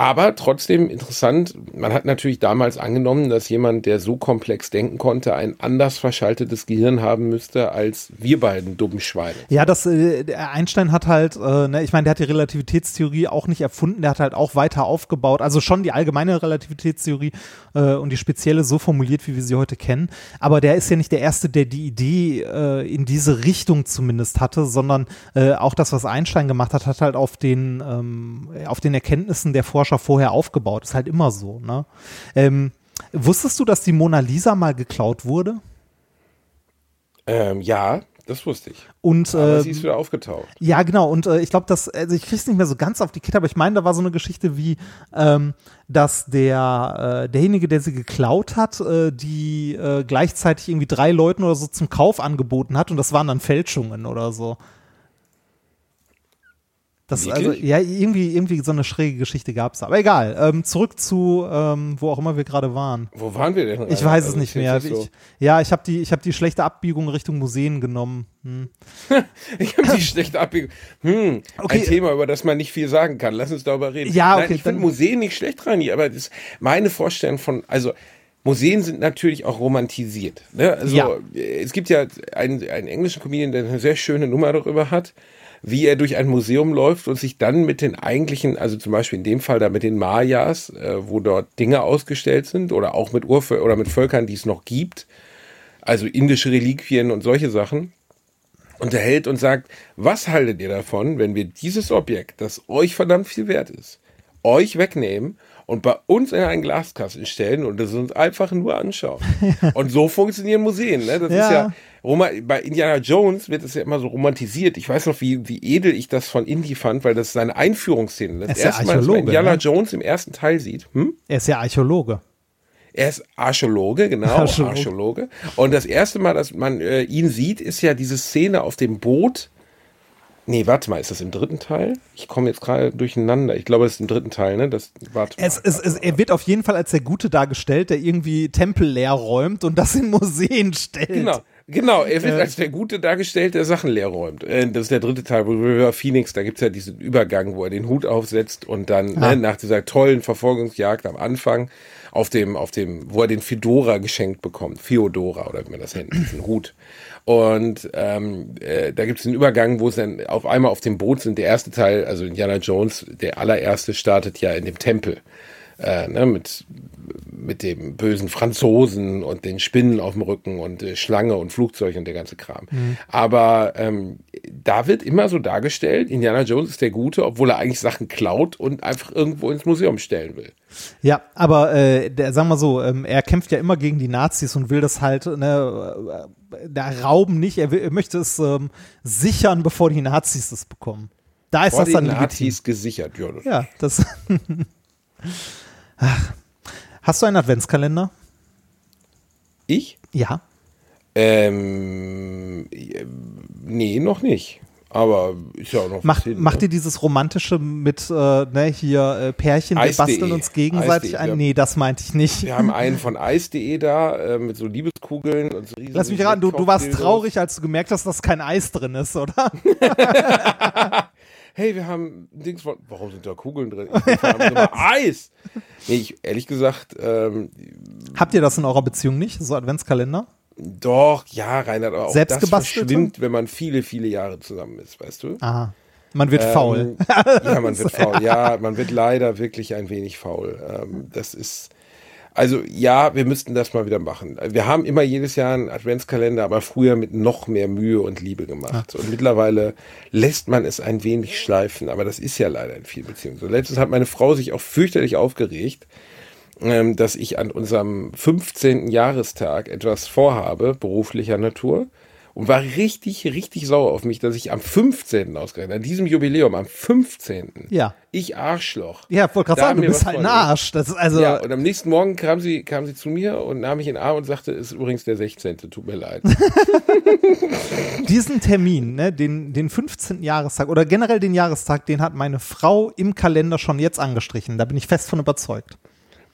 Aber trotzdem interessant, man hat natürlich damals angenommen, dass jemand, der so komplex denken konnte, ein anders verschaltetes Gehirn haben müsste als wir beiden dummen Schweine. Ja, das äh, Einstein hat halt, äh, ne, ich meine, der hat die Relativitätstheorie auch nicht erfunden, der hat halt auch weiter aufgebaut, also schon die allgemeine Relativitätstheorie äh, und die spezielle so formuliert, wie wir sie heute kennen. Aber der ist ja nicht der erste, der die Idee äh, in diese Richtung zumindest hatte, sondern äh, auch das, was Einstein gemacht hat, hat halt auf den ähm, auf den Erkenntnissen der Forscher vorher aufgebaut. Ist halt immer so. Ne? Ähm, wusstest du, dass die Mona Lisa mal geklaut wurde? Ähm, ja, das wusste ich. Und Aber ähm, sie ist wieder aufgetaucht. Ja, genau. Und äh, ich glaube, dass, also ich krieg's nicht mehr so ganz auf die Kette, aber ich meine, da war so eine Geschichte wie, ähm, dass der äh, derjenige, der sie geklaut hat, äh, die äh, gleichzeitig irgendwie drei Leuten oder so zum Kauf angeboten hat und das waren dann Fälschungen oder so. Das, also, Wirklich? ja, irgendwie, irgendwie so eine schräge Geschichte gab's. da. Aber egal. Ähm, zurück zu, ähm, wo auch immer wir gerade waren. Wo waren wir denn? Ich weiß es Also, nicht ist mehr. Ich, So. ja, ich habe die, ich habe die schlechte Abbiegung Richtung Museen genommen. Hm. Ich habe die schlechte Abbiegung. Hm, Okay. ein Thema, über das man nicht viel sagen kann. Lass uns darüber reden. Ja, Nein, okay, ich finde Museen nicht schlecht, Rani, aber das meine Vorstellung von, also Museen sind natürlich auch romantisiert. Ne? Also Ja. es gibt ja einen, einen englischen Comedian, der eine sehr schöne Nummer darüber hat. Wie er durch ein Museum läuft und sich dann mit den eigentlichen, also zum Beispiel in dem Fall da mit den Mayas, äh, wo dort Dinge ausgestellt sind oder auch mit Urvöl oder mit Völkern, die es noch gibt, also indische Reliquien und solche Sachen, unterhält und sagt, was haltet ihr davon, wenn wir dieses Objekt, das euch verdammt viel wert ist, euch wegnehmen und bei uns in einen Glaskasten stellen und das uns einfach nur anschauen. und so funktionieren Museen. Ne? Das Ja. ist ja, Roma bei Indiana Jones wird es ja immer so romantisiert. Ich weiß noch, wie, wie edel ich das von Indy fand, weil das seine Einführungsszene. Das ist ja erste Mal, dass man Archäologe, Indiana ne? Jones im ersten Teil sieht. Hm? Er ist ja Archäologe. Er ist Archäologe, genau, Archäologe. Archäologe. Und das erste Mal, dass man äh, ihn sieht, ist ja diese Szene auf dem Boot. Nee, warte mal, ist das im dritten Teil? Ich komme jetzt gerade durcheinander. Ich glaube, es ist im dritten Teil, ne? Das, warte mal. Es, es, es, er wird auf jeden Fall als der Gute dargestellt, der irgendwie Tempel leer räumt und das in Museen stellt. Genau, genau. Er wird als der Gute dargestellt, der Sachen leer räumt. Äh, Das ist der dritte Teil, wo River Phoenix, da gibt's ja diesen Übergang, wo er den Hut aufsetzt und dann Ah. ne, nach dieser tollen Verfolgungsjagd am Anfang auf dem, auf dem, wo er den Fedora geschenkt bekommt. Theodora oder wie man das nennt, diesen Hut. Und ähm, äh, da gibt's einen Übergang, wo es dann auf einmal auf dem Boot sind. Der erste Teil, also Indiana Jones, der allererste startet ja in dem Tempel. Äh, ne, mit, mit dem bösen Franzosen und den Spinnen auf dem Rücken und äh, Schlange und Flugzeug und der ganze Kram. Aber ähm, da wird immer so dargestellt, Indiana Jones ist der Gute, obwohl er eigentlich Sachen klaut und einfach irgendwo ins Museum stellen will. Ja, aber äh, der, sagen wir so, ähm, er kämpft ja immer gegen die Nazis und will das halt, ne, äh, da rauben nicht, er, will, er möchte es ähm, sichern, bevor die Nazis es bekommen. Da ist Vor das dann den legitim. Nazis gesichert. Ja, das Ja, das. Ach. Hast du einen Adventskalender? Ich? Ja. Ähm, äh, nee, noch nicht. Aber ist ja auch noch Mach, hin, macht ne? ihr dieses romantische mit, äh, ne, hier äh, Pärchen, wir Eis.de. basteln uns gegenseitig Eis.de, ein? Nee, das meinte ich nicht. Wir haben einen von Eis.de da äh, mit so Liebeskugeln und so riesen Lass mich raten, du, du warst traurig, als du gemerkt hast, dass kein Eis drin ist, oder? Hey, wir haben Dings von. Warum sind da Kugeln drin? Eis! Nee, ich, ehrlich gesagt, ähm, Habt ihr das in eurer Beziehung nicht, so Adventskalender? doch, ja, Reinhard, aber auch Selbst das verschwimmt, wenn man viele, viele Jahre zusammen ist, weißt du? Aha. Man wird faul. Ähm, ja, man wird faul. Ja, man wird leider wirklich ein wenig faul. Ähm, das ist, also ja, wir müssten das mal wieder machen. Wir haben immer jedes Jahr einen Adventskalender, aber früher mit noch mehr Mühe und Liebe gemacht. Und mittlerweile lässt man es ein wenig schleifen, aber das ist ja leider in vielen Beziehungen so. Letztens hat meine Frau sich auch fürchterlich aufgeregt, ähm, dass ich an unserem 15. Jahrestag etwas vorhabe, beruflicher Natur. Und war richtig, richtig sauer auf mich, dass ich am 15. ausgerechnet, an diesem Jubiläum, am 15. Ja. Ich Arschloch. Ja, wollte gerade sagen, du bist halt ein. Arsch. Das ist also, Ja, und am nächsten Morgen kam sie, kam sie zu mir und nahm mich in den Arm und sagte, es ist übrigens der 16. Tut mir leid. diesen Termin, ne, den, den 15. Jahrestag oder generell den Jahrestag, den hat meine Frau im Kalender schon jetzt angestrichen. Da bin ich fest von überzeugt.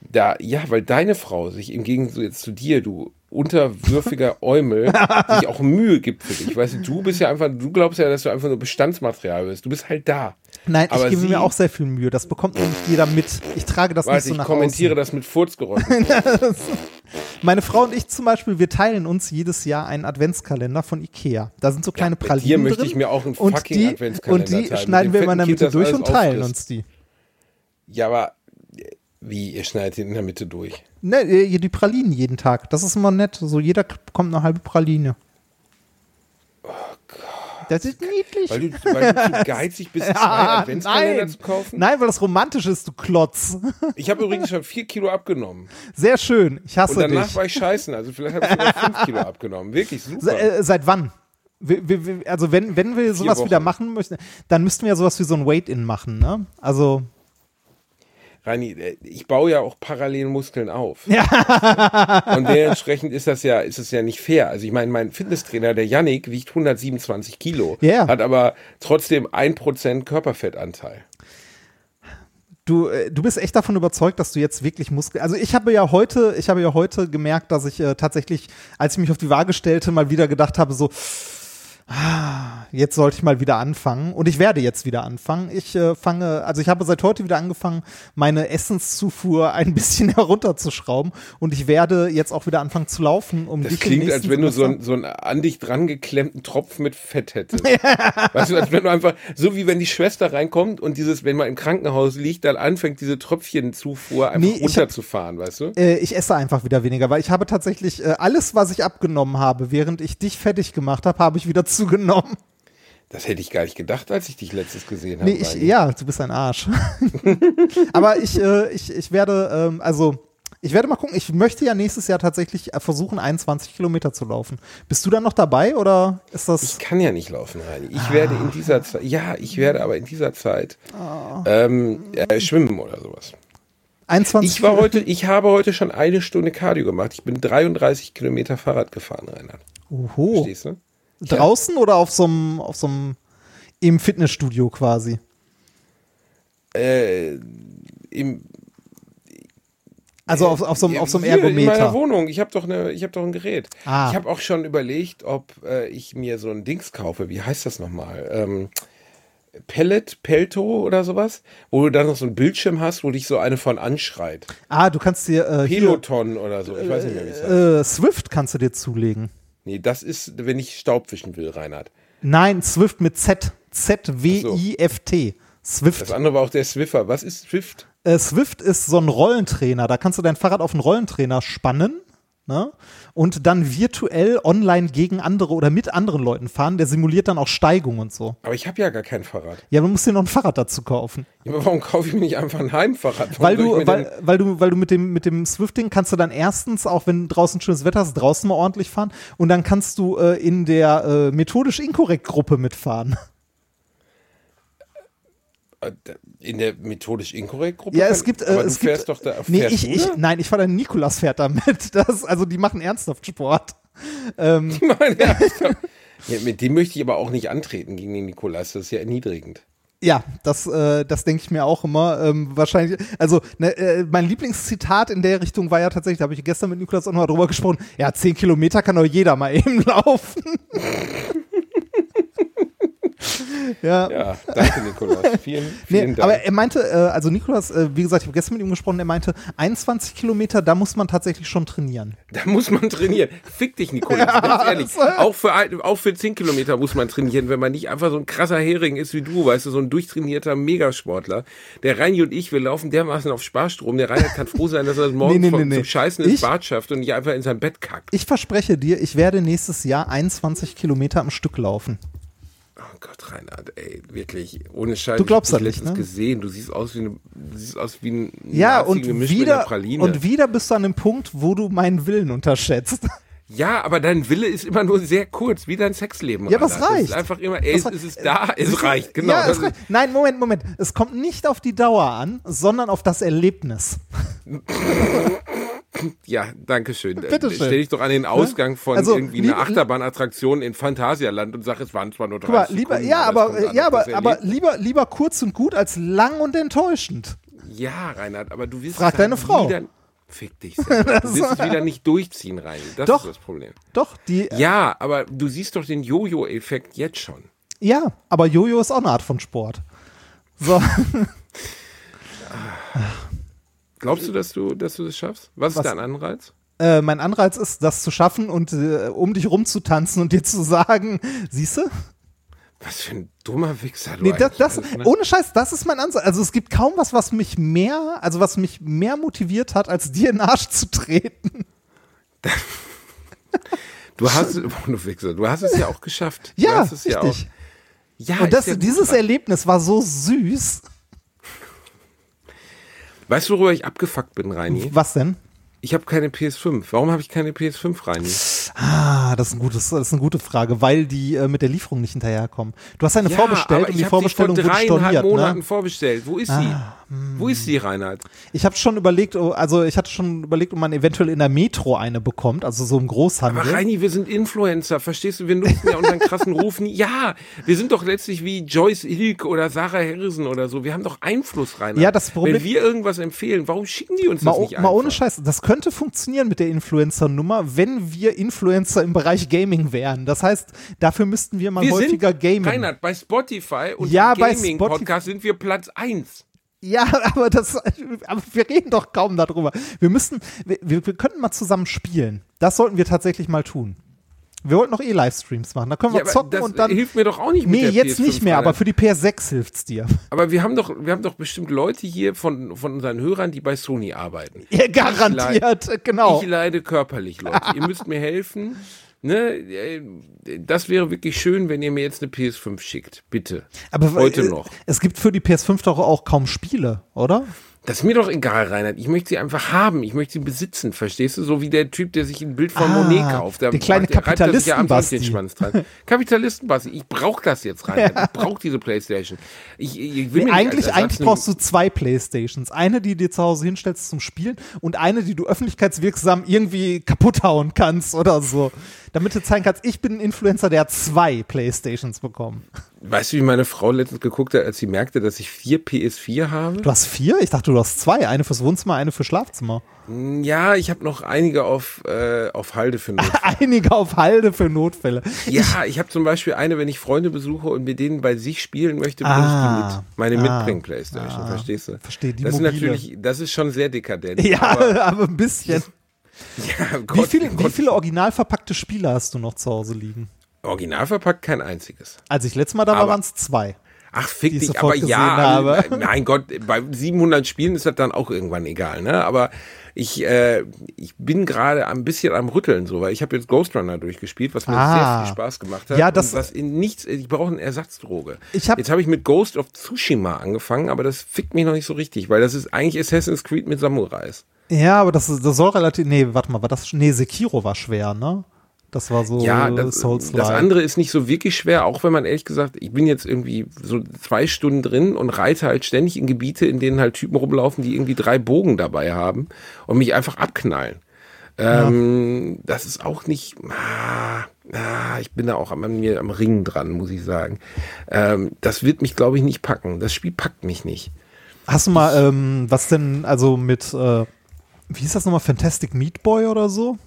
Da, ja, weil deine Frau sich im Gegensatz zu dir, du unterwürfiger Eumel, sich auch Mühe gibt für dich. Weißt du, du bist ja einfach, du glaubst ja, dass du einfach nur Bestandsmaterial bist. Du bist halt da. Nein, Aber ich gebe sie- mir auch sehr viel Mühe. Das bekommt nicht jeder mit. Ich trage das nicht Warte, so ich nach kommentiere außen. das mit Furzgeräuschen. Meine Frau und ich zum Beispiel, wir teilen uns jedes Jahr einen Adventskalender von Ikea. Da sind so kleine bei Pralinen dir möchte ich mir auch einen fucking die, Adventskalender Und die teilen. schneiden wir immer in der Mitte durch und teilen uns die. Ja, aber wie, ihr schneidet in der Mitte durch? Ne, äh, die Pralinen jeden Tag. Das ist immer nett. So jeder bekommt eine halbe Praline. Oh Gott. Das ist niedlich. Weil du, weil du zu geizig bist, zwei Ah, Adventskalender zu kaufen? Nein, weil das romantisch ist, du Klotz. Ich habe übrigens schon vier Kilo abgenommen. Sehr schön. Ich hasse Und danach dich. war ich scheißen. Also vielleicht habe ich sogar fünf Kilo abgenommen. Wirklich Se, super. äh, seit wann? Wir, wir, also wenn, wenn wir sowas wieder machen möchten, dann müssten wir ja sowas wie so ein Wait-In machen, ne? Also, Reini, äh, ich baue ja auch parallel Muskeln auf. Und dementsprechend ist das ja, ist es ja nicht fair. Also ich meine, mein Fitnesstrainer, der Yannick, wiegt 127 Kilo, Ja. hat aber trotzdem 1% Körperfettanteil. du, äh, du bist echt davon überzeugt, dass du jetzt wirklich Muskeln. Also ich habe ja heute, ich habe ja heute gemerkt, dass ich äh, tatsächlich, als ich mich auf die Waage stellte, mal wieder gedacht habe, so, ah, jetzt sollte ich mal wieder anfangen und ich werde jetzt wieder anfangen. Ich äh, fange, also ich habe seit heute wieder angefangen, meine Essenszufuhr ein bisschen herunterzuschrauben und ich werde jetzt auch wieder anfangen zu laufen, um Das dich klingt, als wenn du so, ein, so einen an dich dran geklemmten Tropf mit Fett hättest. weißt du, als wenn du einfach, so wie wenn die Schwester reinkommt und dieses, wenn man im Krankenhaus liegt, dann anfängt, diese Tröpfchenzufuhr einfach Nee, ich hab- runterzufahren, weißt du? Äh, ich esse einfach wieder weniger, weil ich habe tatsächlich äh, alles, was ich abgenommen habe, während ich dich fertig gemacht habe, habe ich wieder zugenommen. Das hätte ich gar nicht gedacht, als ich dich letztes gesehen habe. Nee, ich, ja, du bist ein Arsch. Aber ich, äh, ich, ich werde, ähm, also, ich werde mal gucken. Ich möchte ja nächstes Jahr tatsächlich äh, versuchen, 21 Kilometer zu laufen. Bist du dann noch dabei oder ist das? Ich kann ja nicht laufen, Reini. Ich werde in dieser Zeit, ja, ich werde aber in dieser Zeit Ah. ähm, äh, schwimmen oder sowas. 21 Ich war heute, ich habe heute schon eine Stunde Cardio gemacht. Ich bin 33 Kilometer Fahrrad gefahren, Reinhard. Oho. Verstehst du? Draußen oder auf so einem, auf so einem, im Fitnessstudio quasi? Äh, im, Also auf, auf so einem, auf so einem Hier In meiner Ergometer. Wohnung. Ich habe doch ich habe doch ein Gerät. Ah. Ich habe auch schon überlegt, ob äh, ich mir so ein Dings kaufe. Wie heißt das nochmal? Ähm, Pellet, Pelto oder sowas, wo du dann noch so einen Bildschirm hast, wo dich so eine von anschreit. Ah, du kannst dir äh, hier, Peloton oder so. Ich weiß nicht mehr, wie es heißt. äh, Swift kannst du dir zulegen. Nee, das ist, wenn ich Staub wischen will, Reinhard. Nein, Swift mit Z. Z-W-I-F-T. Swift. Das andere war auch der Swiffer. Was ist Swift? Äh, Swift ist so ein Rollentrainer. Da kannst du dein Fahrrad auf einen Rollentrainer spannen ne? und dann virtuell online gegen andere oder mit anderen Leuten fahren. Der simuliert dann auch Steigung und so. Aber ich habe ja gar kein Fahrrad. Ja, du musst dir noch ein Fahrrad dazu kaufen. Ja, aber warum kaufe ich mir nicht einfach ein Heimfahrrad? Warum Weil du, weil, weil du, weil du mit dem, mit dem Swift-Ding kannst du dann erstens, auch wenn draußen schönes Wetter ist, draußen mal ordentlich fahren und dann kannst du äh, in der äh, methodisch inkorrekt Gruppe mitfahren. In der methodisch inkorrekt Gruppe? Ja, es gibt, äh, es du fährst gibt, doch da. nee, ich, du ich, da? nein, ich fahre Nikolas fährt da mit. Das, also die machen ernsthaft Sport. Ähm, Mein Ernsthaft? ja, mit dem möchte ich aber auch nicht antreten gegen den Nikolas. Das ist ja erniedrigend. Ja, das, äh, das denke ich mir auch immer. Ähm, wahrscheinlich, also ne, äh, mein Lieblingszitat in der Richtung war ja tatsächlich, da habe ich gestern mit Nikolas auch noch mal drüber gesprochen, ja, zehn Kilometer kann doch jeder mal eben laufen. Ja. Ja, danke, Nikolas. Vielen, Nee, vielen Dank. aber er meinte, äh, also Nikolas, äh, wie gesagt, ich habe gestern mit ihm gesprochen, er meinte, 21 Kilometer, da muss man tatsächlich schon trainieren. da muss man trainieren. Fick dich, Nikolas. ganz ehrlich. Auch für, auch für 10 Kilometer muss man trainieren, wenn man nicht einfach so ein krasser Hering ist wie du, weißt du, so ein durchtrainierter Megasportler. Der Reini und ich, wir laufen dermaßen auf Sparstrom. Der Reinhard kann froh sein, dass er das morgen Nee, nee, nee, nee. zum Scheißen ins Ich- Bad schafft und nicht einfach in sein Bett kackt. Ich verspreche dir, ich werde nächstes Jahr 21 Kilometer am Stück laufen. Oh Gott, Reinhard, ey, wirklich, ohne Scheiß. Du glaubst ich nicht, ne? gesehen. Du siehst aus wie, eine, du siehst aus wie ein Ja, Nazi und wieder, Praline. und wieder bist du an dem Punkt, wo du meinen Willen unterschätzt. Ja, aber dein Wille ist immer nur sehr kurz, wie dein Sexleben. Ja, aber es Reinhard. Es reicht. ist einfach immer, ey, es reicht. ist da, es reicht, genau. Ja, es reicht. Nein, Moment, Moment. Es kommt nicht auf die Dauer an, sondern auf das Erlebnis. ja, danke schön. Bitteschön. Stell dich doch an den Ausgang von Also, irgendwie einer Achterbahnattraktion in Phantasialand und sag, es waren zwar nur 30 Guck mal, lieber, Sekunden, ja, aber, äh, ja, aber, aber lieber, lieber kurz und gut als lang und enttäuschend. Ja, Reinhard, aber du wirst Frag halt deine Frau. Wieder, fick dich selber. Du wirst es wieder nicht durchziehen, Reini. Das Doch. ist das Problem. Doch, die, Ja, aber du siehst doch den Jojo-Effekt jetzt schon. ja, aber Jojo ist auch eine Art von Sport. So, Glaubst du, dass du, dass du das schaffst? Was, Was? ist dein Anreiz? äh, mein Anreiz ist, das zu schaffen und äh, um dich rumzutanzen und dir zu sagen, siehste? Was für ein dummer Wichser du Nee, das, das, bist, ne? ohne Scheiß, das ist mein Ansatz. Also es gibt kaum was, was mich mehr, also was mich mehr motiviert hat, als dir in den Arsch zu treten. Du hast, oh, du Wichser, du hast es ja auch geschafft. Du Ja, hast es ja richtig. auch. Ja, und das, ja dieses. Erlebnis war so süß. Weißt du, worüber ich abgefuckt bin, Reini? Was denn? Ich habe keine PS5. Warum habe ich keine PS5, Reini? Ah, das ist, ein gutes, das ist eine gute Frage, weil die äh, mit der Lieferung nicht hinterherkommen. Du hast eine vorbestellt aber und die ich habe die vor Vorbestellung wurde storniert. Monaten Ne? Ah, vorbestellt. Wo ist sie? Wo ist sie, Reinhard? Ich habe schon überlegt, oh, also ich hatte schon überlegt, ob man eventuell in der Metro eine bekommt, also so im Großhandel. Aber Reini, wir sind Influencer, verstehst du? Wir nutzen ja unseren krassen Ruf nie. Ja, wir sind doch letztlich wie Joyce Ilk oder Sarah Harrison oder so. Wir haben doch Einfluss, Reinhard. Ja, das Problem- Wenn wir irgendwas empfehlen, warum schicken die uns mal, das o- nicht mal einfach? ohne Scheiß, das könnte funktionieren mit der Influencer-Nummer, wenn wir Influencer im Bereich Gaming wären. Das heißt, dafür müssten wir mal Wir häufiger sind, gamen. Reinhard, bei Spotify und Ja, Gaming-Podcast sind wir Platz 1. Ja, aber das, aber wir reden doch kaum darüber. Wir müssten, wir, wir, wir könnten mal zusammen spielen. Das sollten wir tatsächlich mal tun. Wir wollten noch eh Livestreams machen. Da können wir Ja, zocken das und dann. hilft mir doch auch nicht mit Nee, jetzt PS5 nicht mehr, aber für die PS6 hilft's dir. Aber wir haben doch, wir haben doch bestimmt Leute hier von, von unseren Hörern, die bei Sony arbeiten. Ja, garantiert, Ich genau. Ich leide körperlich, Leute. ihr müsst mir helfen. Ne? Äh, Das wäre wirklich schön, wenn ihr mir jetzt eine PS5 schickt. Bitte. Aber Heute äh, noch. Es gibt für die PS5 doch auch kaum Spiele, oder? Das ist mir doch egal, Reinhard. Ich möchte sie einfach haben. Ich möchte sie besitzen. Verstehst du? So wie der Typ, der sich ein Bild von Ah, Monet kauft. Der kleine der er ja Sonntag Kapitalisten-Basti. den Schwanz dran. Kapitalisten-Basti. Ich brauche das jetzt, Reinhard. Ich brauche diese Playstation. Ich, ich will Nee, eigentlich, eigentlich brauchst du zwei Playstations. Eine, die dir zu Hause hinstellst zum Spielen und eine, die du öffentlichkeitswirksam irgendwie kaputt hauen kannst oder so. Damit du zeigen kannst, ich bin ein Influencer, der hat zwei Playstations bekommen. Weißt du, wie meine Frau letztens geguckt hat, als sie merkte, dass ich vier PS4 habe? Du hast vier? Ich dachte, du hast zwei. Eine fürs Wohnzimmer, eine für Schlafzimmer. Ja, ich habe noch einige auf, äh, auf Halde für Notfälle. Einige auf Halde für Notfälle. Ja, ich habe zum Beispiel eine, wenn ich Freunde besuche und mit denen bei sich spielen möchte, Ah, ich die mit. Meine ah, Mitbring-Playstation, verstehst du? verstehe, die das ist natürlich, das ist schon sehr dekadent. Ja, aber, aber, ein bisschen. ja Wie, Gott, viele, wie Gott, viele original verpackte Spiele hast du noch zu Hause liegen? Original verpackt kein einziges. Als ich letztes Mal da war, waren es zwei. Ach, fick dich, aber ja, habe. äh, mein Gott, bei 700 Spielen ist das dann auch irgendwann egal, ne? Aber ich, äh, ich bin gerade ein bisschen am Rütteln so, weil ich habe jetzt Ghost Runner durchgespielt, was mir Ah. sehr viel Spaß gemacht hat. Ja, das- was in nichts, ich brauche eine Ersatzdroge. Ich hab- jetzt habe ich mit Ghost of Tsushima angefangen, aber das fickt mich noch nicht so richtig, weil das ist eigentlich Assassin's Creed mit Samurais. Ja, aber das, ist- das soll relativ. Nee, warte mal, war das. Nee, Sekiro war schwer, ne? Das war so Ja, das, souls das andere ist nicht so wirklich schwer, auch wenn man ehrlich gesagt, ich bin jetzt irgendwie so zwei Stunden drin und reite halt ständig in Gebiete, in denen halt Typen rumlaufen, die irgendwie drei Bogen dabei haben und mich einfach abknallen. Ähm, Das ist auch nicht, ah, ah, ich bin da auch an mir am Ringen dran, muss ich sagen. Ähm, das wird mich, glaube ich, nicht packen. Das Spiel packt mich nicht. Hast du mal, ähm, was denn, also mit, äh, wie hieß das nochmal, Fantastic Meat Boy oder so?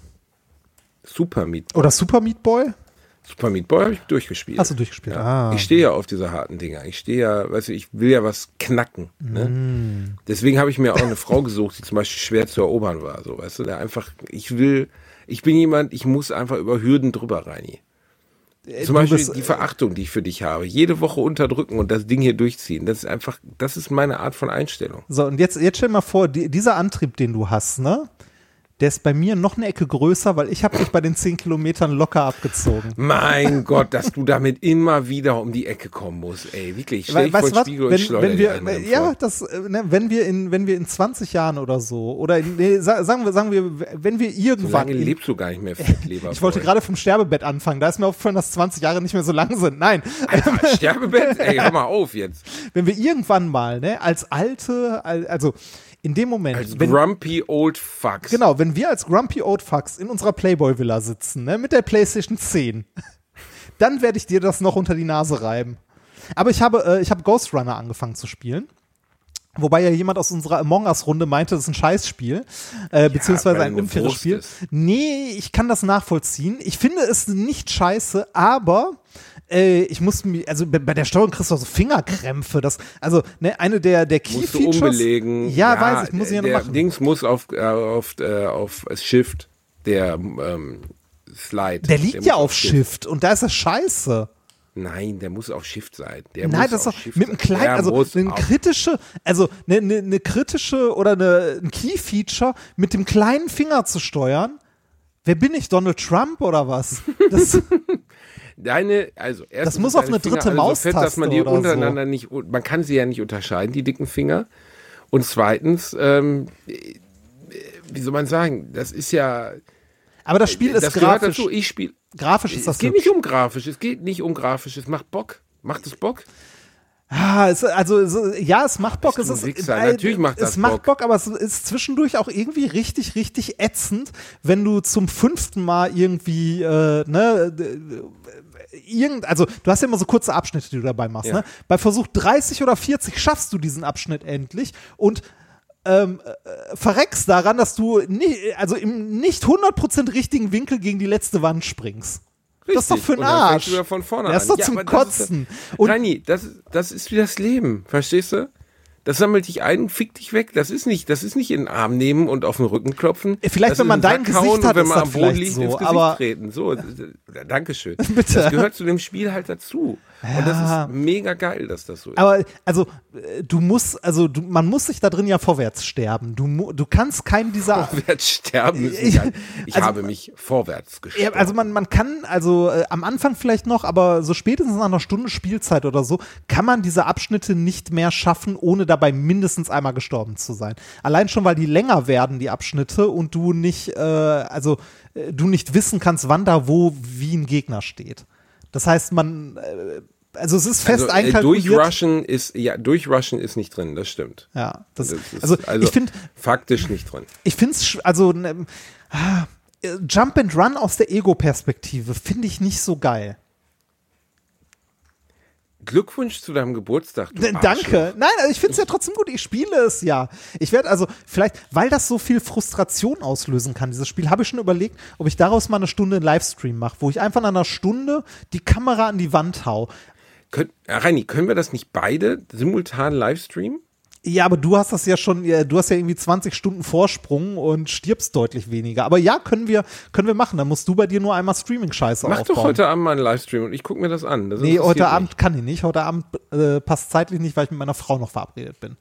Super Meat Boy. Oder Super Meat Boy? Super Meat Boy habe ich durchgespielt. Hast du durchgespielt? Ja. Ah. Ich stehe ja auf diese harten Dinger. Ich stehe ja, weißt du, ich will ja was knacken. Ne? Mm. Deswegen habe ich mir auch eine Frau gesucht, die zum Beispiel schwer zu erobern war. So, weißt du, der einfach, ich will, ich bin jemand, ich muss einfach über Hürden drüber rein. Zum Äh, du Beispiel bist- die Verachtung, die ich für dich habe. Jede Woche unterdrücken und das Ding hier durchziehen. Das ist einfach, das ist meine Art von Einstellung. So, und jetzt, jetzt stell mal vor, die, dieser Antrieb, den du hast, ne? Der ist bei mir noch eine Ecke größer, weil ich habe dich bei den 10 Kilometern locker abgezogen. Mein Gott, dass du damit immer wieder um die Ecke kommen musst. Ey, wirklich. Stell Weil, dich vor den Spiegel und wenn, schleuder wenn dir wir, ja, das, äh, ne, wenn wir in, wenn wir in 20 Jahren oder so, oder in, nee, sa- sagen wir, sagen wir, wenn wir So irgendwann, lange in, lebst du gar nicht mehr, Fettleber. ich wollte gerade vom Sterbebett anfangen, da ist mir aufgefallen, dass 20 Jahre nicht mehr so lang sind. Nein, Alter, Sterbebett? Ey, hör mal auf jetzt. wenn wir irgendwann mal, ne, als alte, al- also in dem Moment, Als wenn, grumpy old fucks. Genau, wenn wir als Grumpy Old Fucks in unserer Playboy-Villa sitzen, ne, mit der PlayStation 10, dann werde ich dir das noch unter die Nase reiben. Aber ich habe, äh, ich habe Ghost Runner angefangen zu spielen. Wobei ja jemand aus unserer Among Us-Runde meinte, das ist ein Scheißspiel, äh, beziehungsweise weil ein unfaires Spiel. ist. Nee, ich kann das nachvollziehen. Ich finde es nicht scheiße, aber äh, ich muss mir, also bei, der Steuerung kriegst du auch so Fingerkrämpfe. Das, also ne, eine der, der musst du Key-Features. umbelegen. Ja, weiß ich, muss ich ja noch der machen. Dings muss auf, äh, auf, äh, auf Shift, der ähm, Slide. Der liegt muss ja auf Shift und da ist das scheiße. Nein, der muss auf Shift sein. Der Nein, das ist doch Shift mit einem kleinen, Der also eine kritische, also eine, eine, eine kritische oder eine, ein Key-Feature mit dem kleinen Finger zu steuern. Wer bin ich, Donald Trump oder was? Das, Deine, also erstens muss sind auf eine dritte Finger so fett, dass man die Maustaste oder so. untereinander nicht, man kann sie ja nicht unterscheiden, die dicken Finger. Und zweitens, ähm, äh, wie soll man sagen, das ist ja, aber das Spiel ist das gehört grafisch. dazu. Ich spiele Grafisch ist Es das geht hübsch. nicht um grafisch, es geht nicht um grafisch, es macht Bock. Macht es Bock? Ah, es, also es, ja, es macht Bock. Es ist, Wichser? äh, Natürlich macht es das macht Bock. Bock, aber es ist zwischendurch auch irgendwie richtig, richtig ätzend, wenn du zum fünften Mal irgendwie, äh, ne, irgend, also du hast ja immer so kurze Abschnitte, die du dabei machst. Ja. Ne? Bei Versuch 30 oder 40 schaffst du diesen Abschnitt endlich und ähm, äh, verreckst daran, dass du nie, also im nicht 100% richtigen Winkel gegen die letzte Wand springst. Das ist doch Richtig. für ein Und dann fängst Arsch. Das ist doch zum aber das ist- Kotzen. Und- Reini, das, das ist wie das Leben, verstehst du? Das sammelt dich ein, fick dich weg. Das ist nicht, das ist nicht in den Arm nehmen und auf den Rücken klopfen. Vielleicht, das wenn man dein Sack hauen Gesicht hat, und wenn man am Boden liegt, so, ins Gesicht aber- treten. So, Dankeschön. Bitte. Das gehört zu dem Spiel halt dazu. Und das Ja. ist mega geil, dass das so ist. Aber also du musst, also du, man muss sich da drin ja vorwärts sterben. Du, du kannst keinen dieser. Vorwärts sterben ist Ich-. Ich also- habe mich vorwärts Ja, gestorben. also man, man kann, also äh, am Anfang vielleicht noch, aber so spätestens nach einer Stunde Spielzeit oder so, kann man diese Abschnitte nicht mehr schaffen, ohne dabei mindestens einmal gestorben zu sein. Allein schon, weil die länger werden, die Abschnitte, und du nicht, äh, also äh, du nicht wissen kannst, wann da wo wie ein Gegner steht. Das heißt, man, äh, also es ist fest also, äh, einkalkuliert. durchrushen ist, ja, durchrushen ist nicht drin, das stimmt. Ja, das, Das ist also, ich finde, faktisch nicht drin. ich finde es, also ne, ah, äh, Jump and Run aus der Ego-Perspektive finde ich nicht so geil. Glückwunsch zu deinem Geburtstag. Du Arschloch. Danke. Nein, also ich finde es ja trotzdem gut. Ich spiele es ja. Ich werde also vielleicht, weil das so viel Frustration auslösen kann, dieses Spiel, habe ich schon überlegt, ob ich daraus mal eine Stunde einen Livestream mache, wo ich einfach nach einer Stunde die Kamera an die Wand hau. Könnt, äh, Reini, können wir das nicht beide simultan livestreamen? Ja, aber du hast das ja schon, ja, du hast ja irgendwie 20 Stunden Vorsprung und stirbst deutlich weniger. Aber ja, können wir, können wir machen. Dann musst du bei dir nur einmal Streaming-Scheiße Mach aufbauen. doch heute Abend mal einen Livestream und ich gucke mir das an. Das Nee, heute. Abend kann ich nicht. Heute Abend äh, passt zeitlich nicht, weil ich mit meiner Frau noch verabredet bin.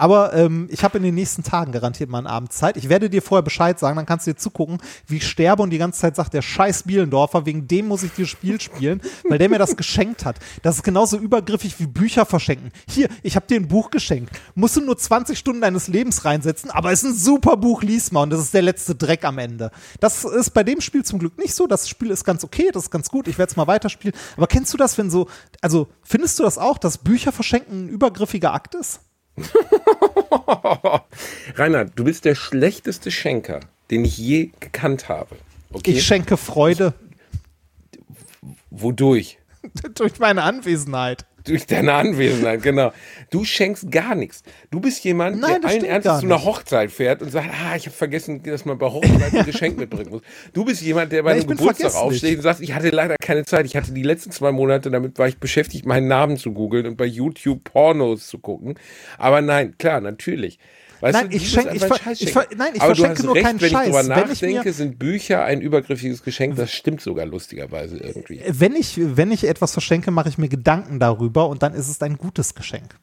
Aber ähm, ich habe in den nächsten Tagen garantiert mal einen Abend Zeit. Ich werde dir vorher Bescheid sagen, dann kannst du dir zugucken, wie ich sterbe und die ganze Zeit sagt, der scheiß Bielendorfer, wegen dem muss ich dieses Spiel spielen, weil der mir das geschenkt hat. Das ist genauso übergriffig wie Bücher verschenken. Hier, ich habe dir ein Buch geschenkt. Musst du nur 20 Stunden deines Lebens reinsetzen, aber es ist ein super Buch, lies mal und das ist der letzte Dreck am Ende. Das ist bei dem Spiel zum Glück nicht so. Das Spiel ist ganz okay, das ist ganz gut. Ich werde es mal weiterspielen. Aber kennst du das, wenn so, also findest du das auch, dass Bücher verschenken ein übergriffiger Akt ist? Reinhard, du bist der schlechteste Schenker, den ich je gekannt habe. Okay? Ich schenke Freude Wodurch? durch meine Anwesenheit. Durch deine Anwesenheit, genau. Du schenkst gar nichts. Du bist jemand, Nein, der allen Ernstes zu einer. Hochzeit fährt und sagt, ah, ich habe vergessen, dass man bei Hochzeit ein Geschenk mitbringen muss. Du bist jemand, der bei einem Geburtstag aufsteht und sagt, ich hatte leider keine Zeit. Ich hatte die letzten zwei Monate, damit war ich beschäftigt, meinen Namen zu googeln und bei YouTube Pornos zu gucken. Aber nein, klar, natürlich. Weißt Nein, du, ich du schenk- bist ich ich nein, ich verschenke nur recht, keinen wenn ich drüber Scheiß. Wenn ich mir- nachdenke, sind Bücher ein übergriffiges Geschenk. Das stimmt sogar lustigerweise irgendwie. Wenn ich, wenn ich etwas verschenke, mache ich mir Gedanken darüber und dann ist es ein gutes Geschenk.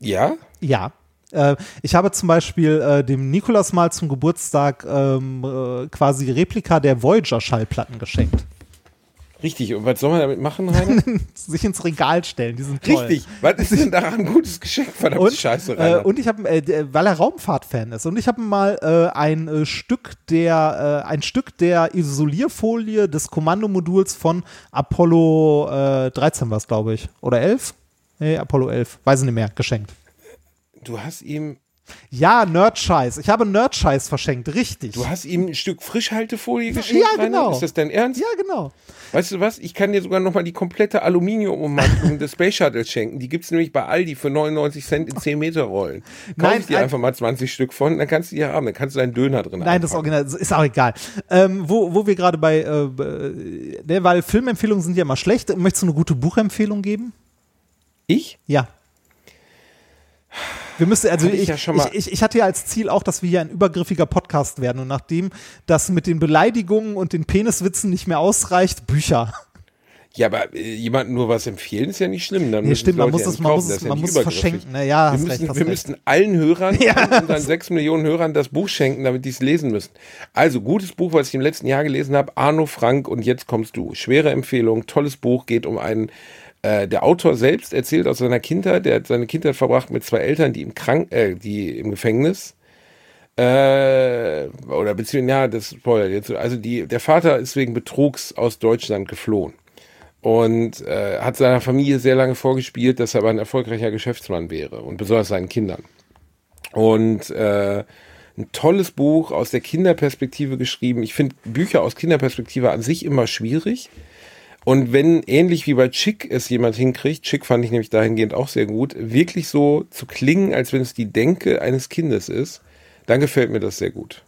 Ja? Ja. Äh, ich habe zum Beispiel äh, dem Nikolas mal zum Geburtstag ähm, äh, quasi Replika der Voyager-Schallplatten geschenkt. Richtig. Und was soll man damit machen, Rainer? Sich ins Regal stellen, die sind toll. Richtig. Was ist denn daran ein gutes Geschenk? Verdammt Und, Scheiße, äh, und ich habe, äh, weil er Raumfahrt-Fan ist, und ich habe mal äh, ein äh, Stück der, äh, ein Stück der Isolierfolie des Kommandomoduls von Apollo äh, 13 war es, glaube ich, oder 11? Nee, Apollo 11, weiß ich nicht mehr, geschenkt. du hast ihm, Ja, Nerdscheiß. Ich habe Nerdscheiß verschenkt, richtig. du hast ihm ein Stück Frischhaltefolie geschenkt, Ja, Rainer? genau. Ist das dein Ernst? ja, genau. Weißt du was? Ich kann dir sogar noch mal die komplette Aluminiumummantelung des Space Shuttles schenken. Die gibt's nämlich bei Aldi für 99 Cent in 10 Meter Rollen. Kauf Nein, dir ein- einfach mal 20 Stück von, dann kannst du die haben. Dann kannst du deinen Döner drin Nein, das einpacken. Original ist auch egal. Ähm, wo, wo wir gerade bei, äh, äh, ne, weil Filmempfehlungen sind ja immer schlecht. Möchtest du eine gute Buchempfehlung geben? Ich? Ja. Wir müssen, also ich ich, ja schon mal- ich, ich, ich hatte ja als Ziel auch, dass wir hier ein übergriffiger Podcast werden und nachdem das mit den Beleidigungen und den Peniswitzen nicht mehr ausreicht, Bücher. Ja, aber äh, jemandem nur was empfehlen ist ja nicht schlimm. Dann Nee, stimmt, man muss ja es- man kaufen. muss Das es- ja man muss es verschenken. Na ja, wir müssen, recht, wir müssen allen Hörern, Ja. unseren sechs Millionen Hörern das Buch schenken, damit die es lesen müssen. Also, gutes Buch, was ich im letzten Jahr gelesen habe, Arno Frank und jetzt kommst du. Schwere Empfehlung, tolles Buch, geht um einen äh, der Autor selbst erzählt aus seiner Kindheit, der hat seine Kindheit verbracht mit zwei Eltern, die im Krank, äh, die im Gefängnis äh, oder beziehungsweise, ja, das spoilert jetzt. Also die, der Vater ist wegen Betrugs aus Deutschland geflohen und äh, hat seiner Familie sehr lange vorgespielt, dass er aber ein erfolgreicher Geschäftsmann wäre und besonders seinen Kindern. Und äh, ein tolles Buch aus der Kinderperspektive geschrieben. Ich finde Bücher aus Kinderperspektive an sich immer schwierig. Und wenn ähnlich wie bei Chick es jemand hinkriegt, Chick fand ich nämlich dahingehend auch sehr gut, wirklich so zu klingen, als wenn es die Denke eines Kindes ist, dann gefällt mir das sehr gut.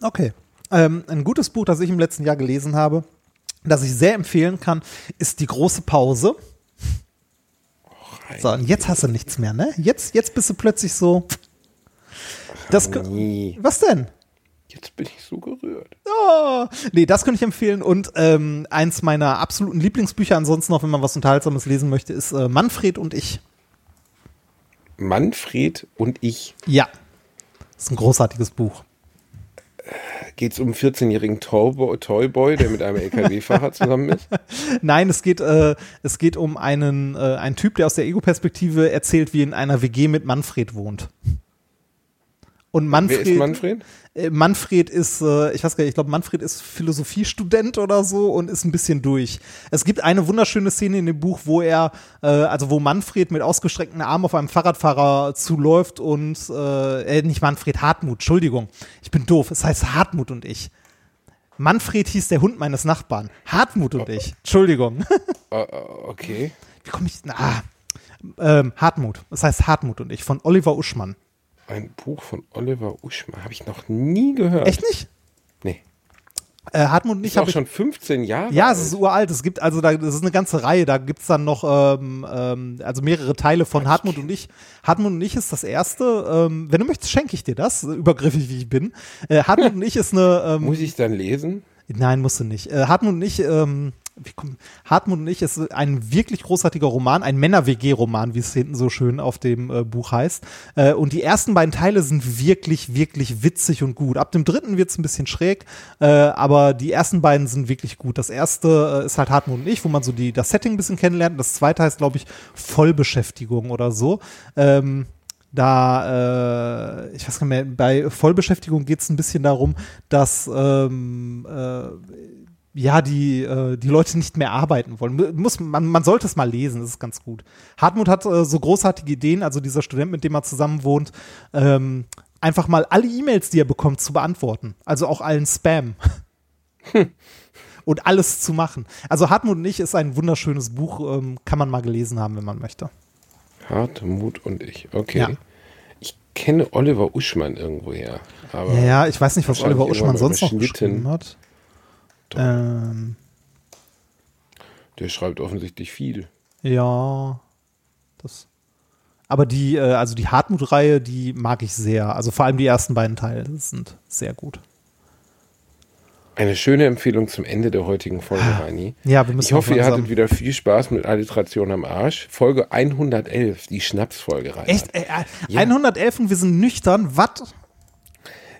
Okay. Ähm, ein gutes Buch, das ich im letzten Jahr gelesen habe, das ich sehr empfehlen kann, ist Die große Pause. So, und jetzt hast du nichts mehr, ne? Jetzt, jetzt bist du plötzlich so. Das, was denn? Jetzt bin ich so gerührt. Oh, nee, das könnte ich empfehlen. Und ähm, eins meiner absoluten Lieblingsbücher, ansonsten noch, wenn man was Unterhaltsames lesen möchte, ist äh, Manfred und ich. Manfred und ich. Ja. Das ist ein großartiges Buch. Geht es um einen 14-jährigen Toyboy, Toyboy, der mit einem LKW-Fahrer zusammen ist? Nein, es geht, äh, es geht um einen, äh, einen Typ, der aus der Ego-Perspektive erzählt, wie er in einer WG mit Manfred wohnt. Und Manfred, Wer ist Manfred? Äh, Manfred ist, äh, ich weiß gar nicht, ich glaube, Manfred ist Philosophiestudent oder so und ist ein bisschen durch. Es gibt eine wunderschöne Szene in dem Buch, wo er, äh, also wo Manfred mit ausgestreckten Armen auf einem Fahrradfahrer zuläuft und, äh, äh, nicht Manfred, Hartmut, Entschuldigung, ich bin doof, es heißt Hartmut und ich. Manfred hieß der Hund meines Nachbarn. Hartmut und ich. Entschuldigung. Äh, äh, okay. Wie komme ich? Ah, ähm, Hartmut. Es heißt Hartmut und ich von Oliver Uschmann. Ein Buch von Oliver Uschmann. Habe ich noch nie gehört. Echt nicht? Nee. Äh, Hartmut und ich habe schon 15 Jahre Ja, alt. es ist uralt. Es gibt also da, das ist eine ganze Reihe. Da gibt's dann noch ähm, ähm, also mehrere Teile von Hartmut und ich. Hartmut und ich ist das erste. Ähm, wenn du möchtest, schenke ich dir das, übergriffig wie ich bin. Äh, Hartmut und ich ist eine. Ähm, Muss ich dann lesen? Nein, musst du nicht. Äh, Hartmut und ich, ähm, Hartmut und ich ist ein wirklich großartiger Roman, ein Männer-WG-Roman, wie es hinten so schön auf dem äh, Buch heißt. Äh, und die ersten beiden Teile sind wirklich, wirklich witzig und gut. Ab dem dritten wird es ein bisschen schräg, äh, aber die ersten beiden sind wirklich gut. Das erste äh, ist halt Hartmut und ich, wo man so die, das Setting ein bisschen kennenlernt. Das zweite heißt, glaube ich, Vollbeschäftigung oder so. Ähm, da, äh, ich weiß gar nicht mehr, bei Vollbeschäftigung geht es ein bisschen darum, dass ähm, äh, ja, die, äh, die Leute nicht mehr arbeiten wollen. Muss, man, man sollte es mal lesen, das ist ganz gut. Hartmut hat äh, so großartige Ideen, also dieser Student, mit dem er zusammen wohnt, ähm, einfach mal alle E-Mails, die er bekommt, zu beantworten. Also auch allen Spam. Und alles zu machen. Also Hartmut und ich ist ein wunderschönes Buch, ähm, kann man mal gelesen haben, wenn man möchte. Hartmut und ich. Okay. Ja. Ich kenne Oliver Uschmann irgendwoher. Aber Ja, ja, ich weiß nicht, was Oliver Uschmann sonst noch geschrieben hat. Ähm, der schreibt offensichtlich viel. ja, das. Aber die, äh, also die Hartmut-Reihe, die mag ich sehr. Also vor allem die ersten beiden Teile sind sehr gut. Eine schöne Empfehlung zum Ende der heutigen Folge, Reini. Ja, wir müssen Ich hoffe, ihr hattet wieder viel Spaß mit Alliteration am Arsch. Folge 111, die Schnapsfolge, Reinhard. Echt? Äh, äh, Ja. 111 und wir sind nüchtern. Was?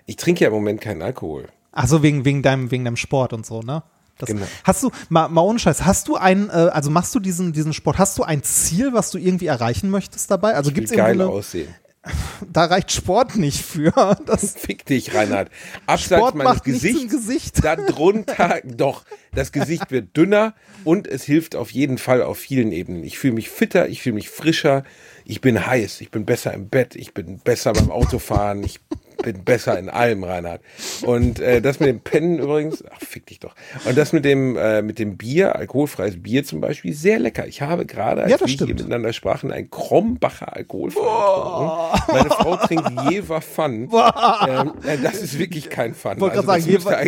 Ich trinke ja im Moment keinen Alkohol. Achso, wegen, wegen, deinem, wegen deinem Sport und so, ne? Das, Genau. Hast du, mal, mal ohne Scheiß, hast du ein, äh, also machst du diesen, diesen Sport, hast du ein Ziel, was du irgendwie erreichen möchtest dabei? Also will gibt's geil eine, aussehen. da reicht Sport nicht für. Das, Fick dich, Reinhard. Abseits Sport meines macht Gesichts, Gesicht. darunter, doch, das Gesicht wird dünner und es hilft auf jeden Fall auf vielen Ebenen. Ich fühle mich fitter, ich fühle mich frischer, ich bin heiß, ich bin besser im Bett, ich bin besser beim Autofahren, ich bin besser in allem, Reinhard. Und äh, das mit dem Pennen übrigens, ach, fick dich doch. Und das mit dem, äh, mit dem Bier, alkoholfreies Bier zum Beispiel, sehr lecker. Ich habe gerade, als Ja, wir hier stimmt. miteinander sprachen, ein Krombacher alkoholfrei getrunken. Meine Frau trinkt Jever Fun. Ähm, äh, das ist wirklich kein Fun. Wollte Also sagen,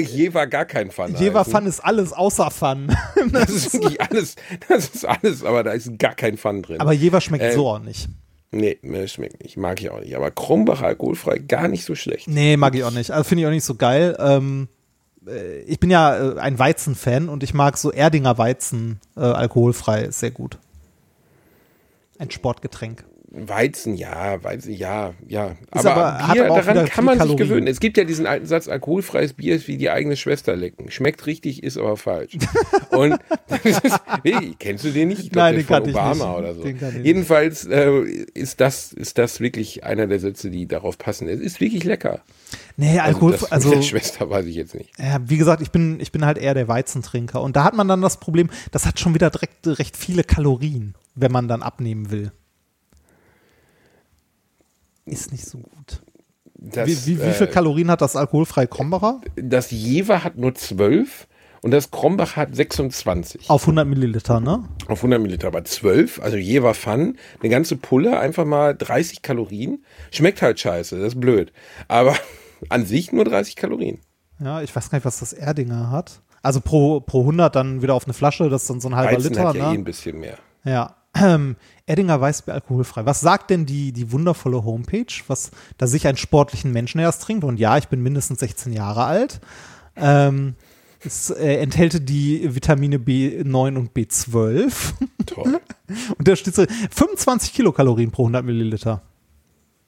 Jever- gar kein Fun Jever heißen. Fun ist alles außer Fun. Das ist wirklich alles, das ist alles, aber da ist gar kein Fun drin. Aber Jever schmeckt Äh, so auch nicht. Nee, mir schmeckt nicht, mag ich auch nicht. Aber Krombacher alkoholfrei, gar nicht so schlecht. Nee, mag ich auch nicht. Also finde ich auch nicht so geil. Ähm, äh, ich bin ja äh, ein Weizen-Fan und ich mag so Erdinger Weizen äh, alkoholfrei sehr gut. Ein Sportgetränk. Weizen, ja, Weizen, ja, ja. Aber, aber- Bier, aber daran kann man sich Kalorien. gewöhnen. Es gibt ja diesen alten Satz, alkoholfreies Bier ist wie die eigene Schwester lecken. Schmeckt richtig, ist aber falsch. Und ist, nee, kennst du den nicht? Ich glaub, Nein, den von Obama nicht. oder so. Jedenfalls äh, ist, das, ist das wirklich einer der Sätze, die darauf passen. Es ist wirklich lecker. Nee, Alkohol, das also, mit der Schwester weiß ich jetzt nicht. ja, wie gesagt, ich bin, ich bin halt eher der Weizentrinker. Und da hat man dann das Problem, das hat schon wieder direkt recht viele Kalorien, wenn man dann abnehmen will. Ist nicht so gut. Das, wie wie, wie viel äh, Kalorien hat das alkoholfreie Krombacher? das Jever hat nur zwölf und das Krombach hat 26 Auf 100 Milliliter, ne? auf 100 Milliliter, aber 12, also Jever Fun, eine ganze Pulle, einfach mal 30 Kalorien. Schmeckt halt scheiße, das ist blöd. Aber an sich nur 30 Kalorien. Ja, ich weiß gar nicht, was das Erdinger hat. Also pro, pro 100 dann wieder auf eine Flasche, das ist dann so ein halber Weizen Liter, hat ja eh ne? ein bisschen mehr. Ja. Ähm, Erdinger Weißbier alkoholfrei. Was sagt denn die, die wundervolle Homepage, was, dass ich einen sportlichen Menschen erst trinke? Und ja, ich bin mindestens 16 Jahre alt. Ähm, es äh, enthält die Vitamine B9 und B12. Toll. Und da steht so 25 Kilokalorien pro 100 Milliliter.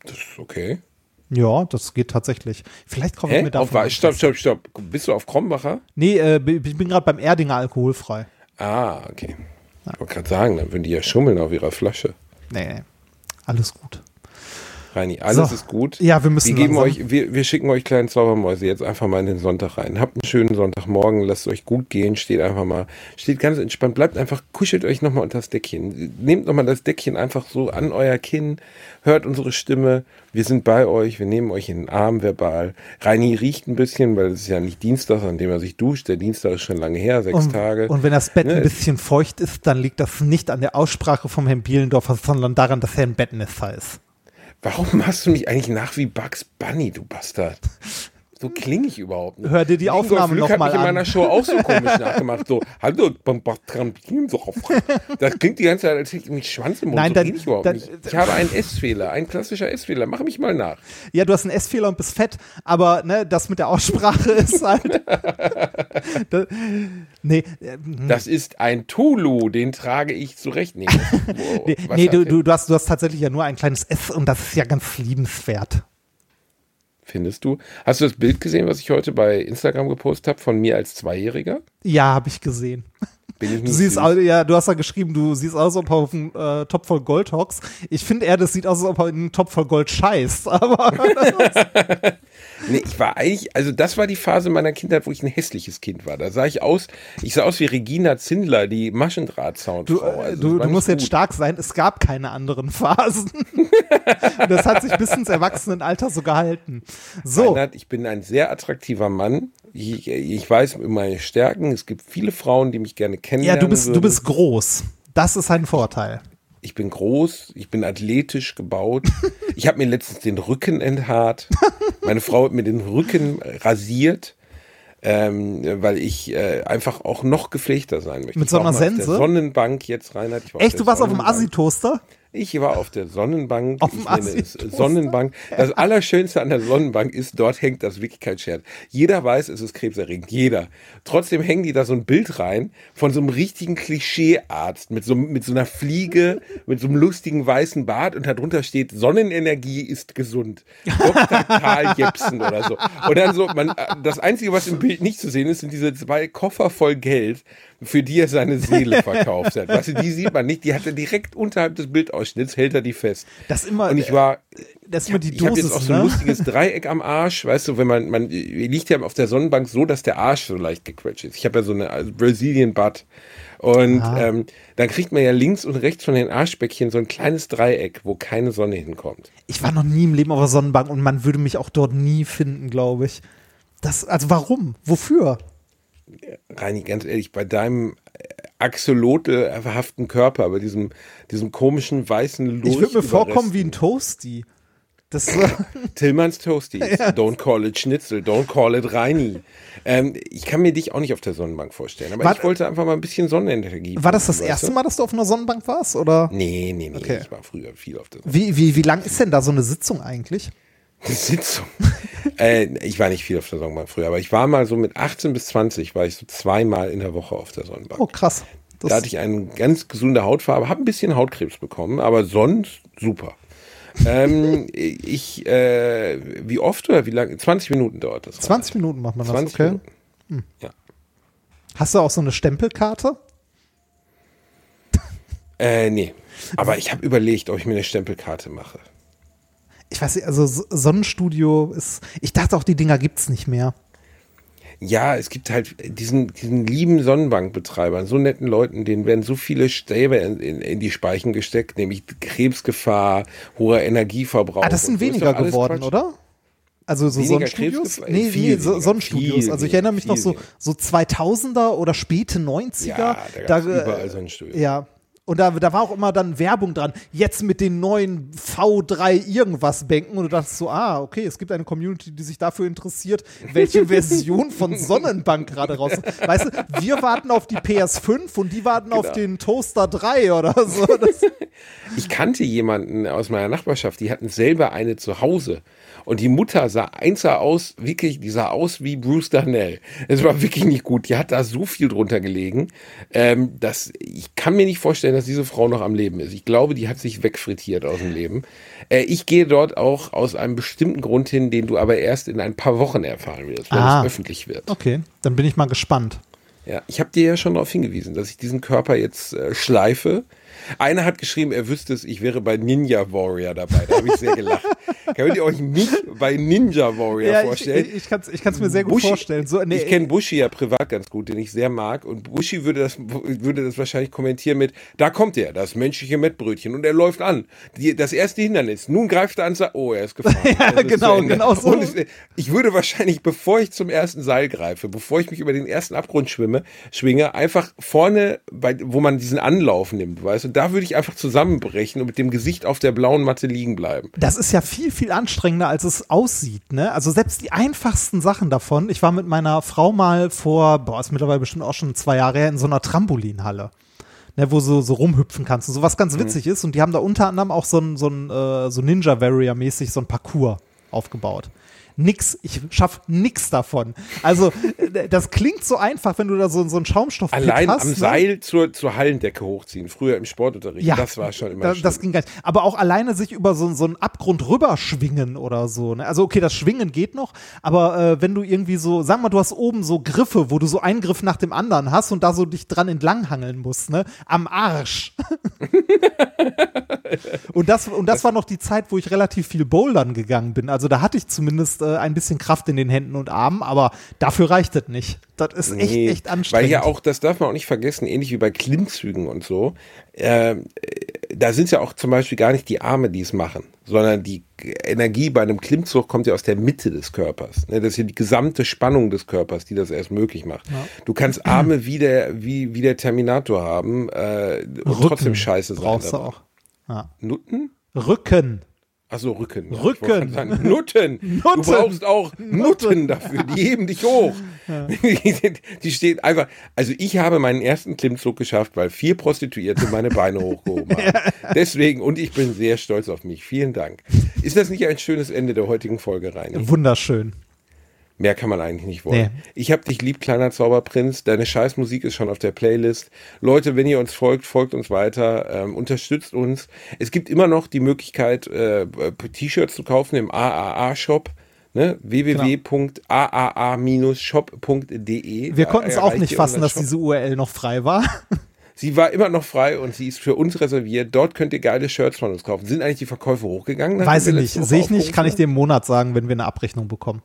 Das ist okay. Ja, das geht tatsächlich. Vielleicht kommen wir mit Auf, stopp, stopp, stopp. Bist du auf Krombacher? Nee, äh, ich bin gerade beim Erdinger alkoholfrei. Ah, okay. Ich wollte gerade sagen, dann würden die ja schummeln auf ihrer Flasche. Nee, nee. Alles gut. Reini, alles So. ist gut. Ja, wir müssen wir geben langsam. euch, wir, wir schicken euch kleinen Zaubermäuse jetzt einfach mal in den Sonntag rein. Habt einen schönen Sonntagmorgen, lasst euch gut gehen, steht einfach mal, steht ganz entspannt, bleibt einfach, kuschelt euch nochmal unter das Deckchen. Nehmt nochmal das Deckchen einfach so an euer Kinn, hört unsere Stimme, wir sind bei euch, wir nehmen euch in den Arm verbal. Reini riecht ein bisschen, weil es ist ja nicht Dienstag, an dem er sich duscht. Der Dienstag ist schon lange her, sechs Und, Tage. und wenn das Bett Ne, ein bisschen feucht ist, dann liegt das nicht an der Aussprache vom Herrn Bielendorfer, sondern daran, dass er ein Bettnässer ist. Warum machst du mich eigentlich nach wie Bugs Bunny, du Bastard? So klinge ich überhaupt nicht. Hör dir die Ingolf Aufnahme Lück noch hat mal mich in an. meiner Show auch so komisch nachgemacht. So, hallo, das klingt die ganze Zeit, als hätte ich mich Schwanz im Mund. Nein, so dann- ich überhaupt dann- nicht. Ich habe einen Essfehler, ein klassischer Essfehler. Mach mich mal nach. Ja, du hast einen Essfehler und bist fett, aber ne, das mit der Aussprache ist halt. da, nee, äh, Das ist ein Tulu, den trage ich zurecht. Nee, das- wow, nee, nee du, du, du, hast, du hast tatsächlich ja nur ein kleines S und das ist ja ganz liebenswert. Findest du? Hast du das Bild gesehen, was ich heute bei Instagram gepostet habe von mir als Zweijähriger? Ja, habe ich gesehen. Bin ich Du nicht siehst süß? auch, ja, du hast ja geschrieben, du siehst aus, als ob er auf einen äh, Topf voll Gold hockst. Ich finde eher, das sieht aus, als ob er in einen Topf voll Gold scheißt. Aber Nee, ich war eigentlich, also das war die Phase meiner Kindheit, wo ich ein hässliches Kind war. Da sah ich aus, ich sah aus wie Regina Zindler, die Maschendraht-Soundfrau. du, äh, Also, du, du musst nicht jetzt gut. stark sein. Es gab keine anderen Phasen. das hat sich bis ins Erwachsenenalter so gehalten. So, Reinhard, ich bin ein sehr attraktiver Mann. Ich, ich weiß meine Stärken. Es gibt viele Frauen, die mich gerne ja, kennenlernen du bist, du würden. bist groß. Das ist ein Vorteil. Ich bin groß, ich bin athletisch gebaut. Ich habe mir letztens den Rücken enthaart. Meine Frau hat mir den Rücken rasiert, ähm, weil ich äh, einfach auch noch gepflegter sein möchte. Mit so einer Sense? Der Sonnenbank jetzt, Reinhard. Echt, du warst auf dem. Assi-Toaster? Ich war auf der Sonnenbank. Auf ich nenne es? Sonnenbank. Das Allerschönste an der Sonnenbank ist, dort hängt das Wichtigkeitsschild. Jeder weiß, es ist krebserregend. Jeder. Trotzdem hängen die da so ein Bild rein von so einem richtigen Klischeearzt mit so, mit so einer Fliege, mit so einem lustigen weißen Bart und darunter steht, Sonnenenergie ist gesund. Dr. Karl Jepsen oder so. Und dann so, man, das Einzige, was im Bild nicht zu sehen ist, sind diese zwei Koffer voll Geld, für die er seine Seele verkauft hat. Weißt du, die sieht man nicht, die hat er direkt unterhalb des Bildausschnitts, hält er die fest. Das immer, Und ich war, das ist immer die ich habe jetzt auch Dosis, so ein ne? lustiges Dreieck am Arsch, weißt du, wenn man, man liegt ja auf der Sonnenbank so, dass der Arsch so leicht gequetscht ist. Ich habe ja so eine also Brazilian Butt. Und ähm, dann kriegt man ja links und rechts von den Arschbäckchen so ein kleines Dreieck, wo keine Sonne hinkommt. Ich war noch nie im Leben auf der Sonnenbank und man würde mich auch dort nie finden, glaube ich. Das, also warum? Wofür? Reini, ganz ehrlich, bei deinem äh, axolotelhaften Körper, bei diesem, diesem komischen weißen Lurch Ich würde mir vorkommen wie ein Toasty. Das, Tillmanns Toasties. Don't call it Schnitzel, don't call it Reini. Ähm, ich kann mir dich auch nicht auf der Sonnenbank vorstellen, aber War- ich wollte einfach mal ein bisschen Sonnenenergie. war das das erste? Mal, dass du auf einer Sonnenbank warst? Oder Nee, nee, nee. Okay. Ich war früher viel auf der Sonnenbank. wie, wie, wie lang ist denn da so eine Sitzung eigentlich? Sitzung. äh, ich war nicht viel auf der Sonnenbank früher, aber ich war mal so mit 18 bis 20, war ich so zweimal in der Woche auf der Sonnenbank. Oh, krass. Das, Da hatte ich eine ganz gesunde Hautfarbe, habe ein bisschen Hautkrebs bekommen, aber sonst super. ähm, ich, äh, wie oft oder wie lange? 20 Minuten dauert das. 20 Minuten macht man das, 20 okay. Minuten. Ja. Hast du auch so eine Stempelkarte? Äh, nee. Aber ich habe überlegt, ob ich mir eine Stempelkarte mache. Ich weiß nicht, also Sonnenstudio ist, ich dachte auch, die Dinger gibt's nicht mehr. Ja, es gibt halt diesen, diesen lieben Sonnenbankbetreibern, so netten Leuten, denen werden so viele Stäbe in, in, in die Speichen gesteckt, nämlich Krebsgefahr, hoher Energieverbrauch. Ah, das sind so. Weniger geworden, Quatsch. oder? Also so Weniger Sonnenstudios? Nee, nee, so, Sonnenstudios. viel also ich erinnere mich noch so, so 2000er oder späte 90er. Ja, da äh, überall Sonnenstudios. Ja. Und da, da war auch immer dann Werbung dran. Jetzt mit den neuen V3 irgendwas Bänken. Und du dachtest so, ah, okay, es gibt eine Community, die sich dafür interessiert, welche Version von Sonnenbank gerade raus ist. Weißt du, wir warten auf die PS5 und die warten auf Genau. den Toaster 3 oder so. Das, Ich kannte jemanden aus meiner Nachbarschaft, die hatten selber eine zu Hause. Und die Mutter sah eins sah aus, wirklich, die sah aus wie Bruce Darnell. Es war wirklich nicht gut. Die hat da so viel drunter gelegen, ähm, dass ich kann mir nicht vorstellen, dass diese Frau noch am Leben ist. Ich glaube, die hat sich wegfrittiert aus dem Leben. Äh, ich gehe dort auch aus einem bestimmten Grund hin, den du aber erst in ein paar Wochen erfahren wirst, wenn Ah. es öffentlich wird. okay, dann bin ich mal gespannt. Ja, ich habe dir ja schon darauf hingewiesen, dass ich diesen Körper jetzt äh, schleife. Einer hat geschrieben, er wüsste es, ich wäre bei Ninja Warrior dabei. Da habe ich sehr gelacht. Könnt ihr euch mich bei Ninja Warrior Ja, ich, vorstellen? ich, ich kann es ich mir sehr gut Bushi- vorstellen. So, nee, ich kenne Bushi ja privat ganz gut, den ich sehr mag. Und Bushi würde das, würde das wahrscheinlich kommentieren mit, da kommt er, das menschliche Mettbrötchen. Und er läuft an. Die, das erste Hindernis. Nun greift er an, sagt, oh, er ist gefahren. Ja, genau, genau so. Und es, ich würde wahrscheinlich, bevor ich zum ersten Seil greife, bevor ich mich über den ersten Abgrund schwimme, schwinge, einfach vorne, bei, wo man diesen Anlauf nimmt, weißt du, da würde ich einfach zusammenbrechen und mit dem Gesicht auf der blauen Matte liegen bleiben. das ist ja viel, viel anstrengender, als es aussieht. Ne? Also selbst die einfachsten Sachen davon. Ich war mit meiner Frau mal vor, boah, ist mittlerweile bestimmt auch schon zwei Jahre her, in so einer Trampolinhalle. Ne, wo du so rumhüpfen kannst und so was ganz Mhm. witzig ist. Und die haben da unter anderem auch so ein, so ein äh, so Ninja Warrior-mäßig so ein Parcours aufgebaut. Nix, ich schaff nix davon. Also, das klingt so einfach, wenn du da so, so einen Schaumstoff Allein hast, am ne? Seil zur, zur Hallendecke hochziehen, früher im Sportunterricht, Ja, das war schon immer da, das ging gar nicht. Aber auch alleine sich über so, so einen Abgrund rüberschwingen oder so. Ne? Also okay, das Schwingen geht noch, aber äh, wenn du irgendwie so, sag mal, du hast oben so Griffe, wo du so einen Griff nach dem anderen hast und da so dich dran entlanghangeln musst, ne? Am Arsch. und das, und das war noch die Zeit, wo ich relativ viel Bouldern gegangen bin. Also da hatte ich zumindest äh, ein bisschen Kraft in den Händen und Armen, aber dafür reicht es nicht. Das ist echt, Nee, echt anstrengend. Weil ja auch, das darf man auch nicht vergessen, ähnlich wie bei Klimmzügen und so, äh, da sind ja auch zum Beispiel gar nicht die Arme, die es machen, sondern die Energie bei einem Klimmzug kommt ja aus der Mitte des Körpers. Ne? Das ist ja die gesamte Spannung des Körpers, die das erst möglich macht. Du kannst Arme wie der, wie, wie der Terminator haben äh, und Rücken trotzdem scheiße sein. brauchst du auch. Ja. Nutten? Rücken. Achso, Rücken. Ja, Rücken. sagen, Nutten. Nutten. Du brauchst auch Nutten dafür. Die heben dich hoch. Die stehen einfach. Also ich habe meinen ersten Klimmzug geschafft, weil vier Prostituierte meine Beine hochgehoben haben. Deswegen, und ich bin sehr stolz auf mich. Vielen Dank. Ist das nicht ein schönes Ende der heutigen Folge, Reini? Wunderschön. Mehr kann man eigentlich nicht wollen. Nee. Ich hab dich lieb, kleiner Zauberprinz. Deine Scheißmusik ist schon auf der Playlist. Leute, wenn ihr uns folgt, folgt uns weiter, ähm, unterstützt uns. Es gibt immer noch die Möglichkeit, äh, T-Shirts zu kaufen im AAA-Shop. Ne? www.aaa-shop.de. Wir konnten es auch nicht fassen, dass Shop. diese URL noch frei war. Sie war immer noch frei und sie ist für uns reserviert. Dort könnt ihr geile Shirts von uns kaufen. Sind eigentlich die Verkäufe hochgegangen? Weiß ich nicht. Sehe ich nicht. Kann ich dir im Monat sagen, wenn wir eine Abrechnung bekommen.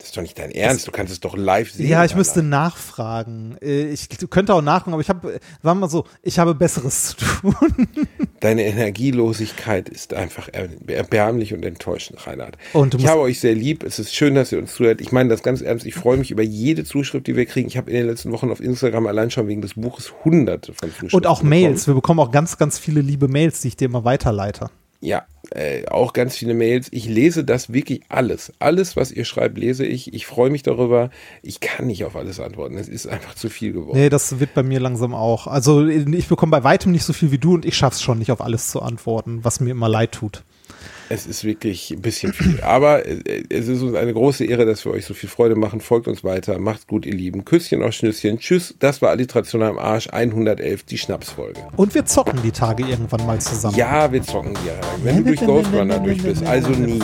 Das ist doch nicht dein Ernst. Du kannst es doch live sehen. Ja, ich danach. müsste nachfragen. Äh, Ich könnte auch nachgucken, aber ich habe, sagen wir mal so, ich habe Besseres zu tun. Deine Energielosigkeit ist einfach er- erbärmlich und enttäuschend, Reinhard. Und ich habe euch sehr lieb. Es ist schön, dass ihr uns zuhört. Ich meine das ganz ernst. Ich freue mich über jede Zuschrift, die wir kriegen. Ich habe in den letzten Wochen auf Instagram allein schon wegen des Buches hunderte von Zuschriften Und auch bekommen. Mails. Wir bekommen auch ganz, ganz viele liebe Mails, die ich dir immer weiterleite. Ja, äh, auch ganz viele Mails. Ich lese das wirklich alles. Alles, was ihr schreibt, lese ich. Ich freue mich darüber. Ich kann nicht auf alles antworten. Es ist einfach zu viel geworden. Nee, das wird bei mir langsam auch. Also ich bekomme bei weitem nicht so viel wie du und ich schaff's schon nicht auf alles zu antworten, was mir immer leid tut. Es ist wirklich ein bisschen viel. Aber äh, es ist uns eine große Ehre, dass wir euch so viel Freude machen. Folgt uns weiter. Macht's gut, ihr Lieben. Küsschen auf Schnüsschen. Tschüss. Das war Alliteration am Arsch 111, die Schnapsfolge. Und wir zocken die Tage irgendwann mal zusammen. Ja, wir zocken dir rein. Wenn du durch Ghost Runner durch bist. Also nie.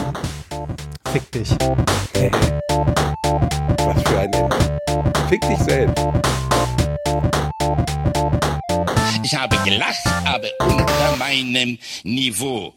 Fick dich. Was für ein Ende. Fick dich selbst. Ich habe gelacht, aber unter meinem Niveau.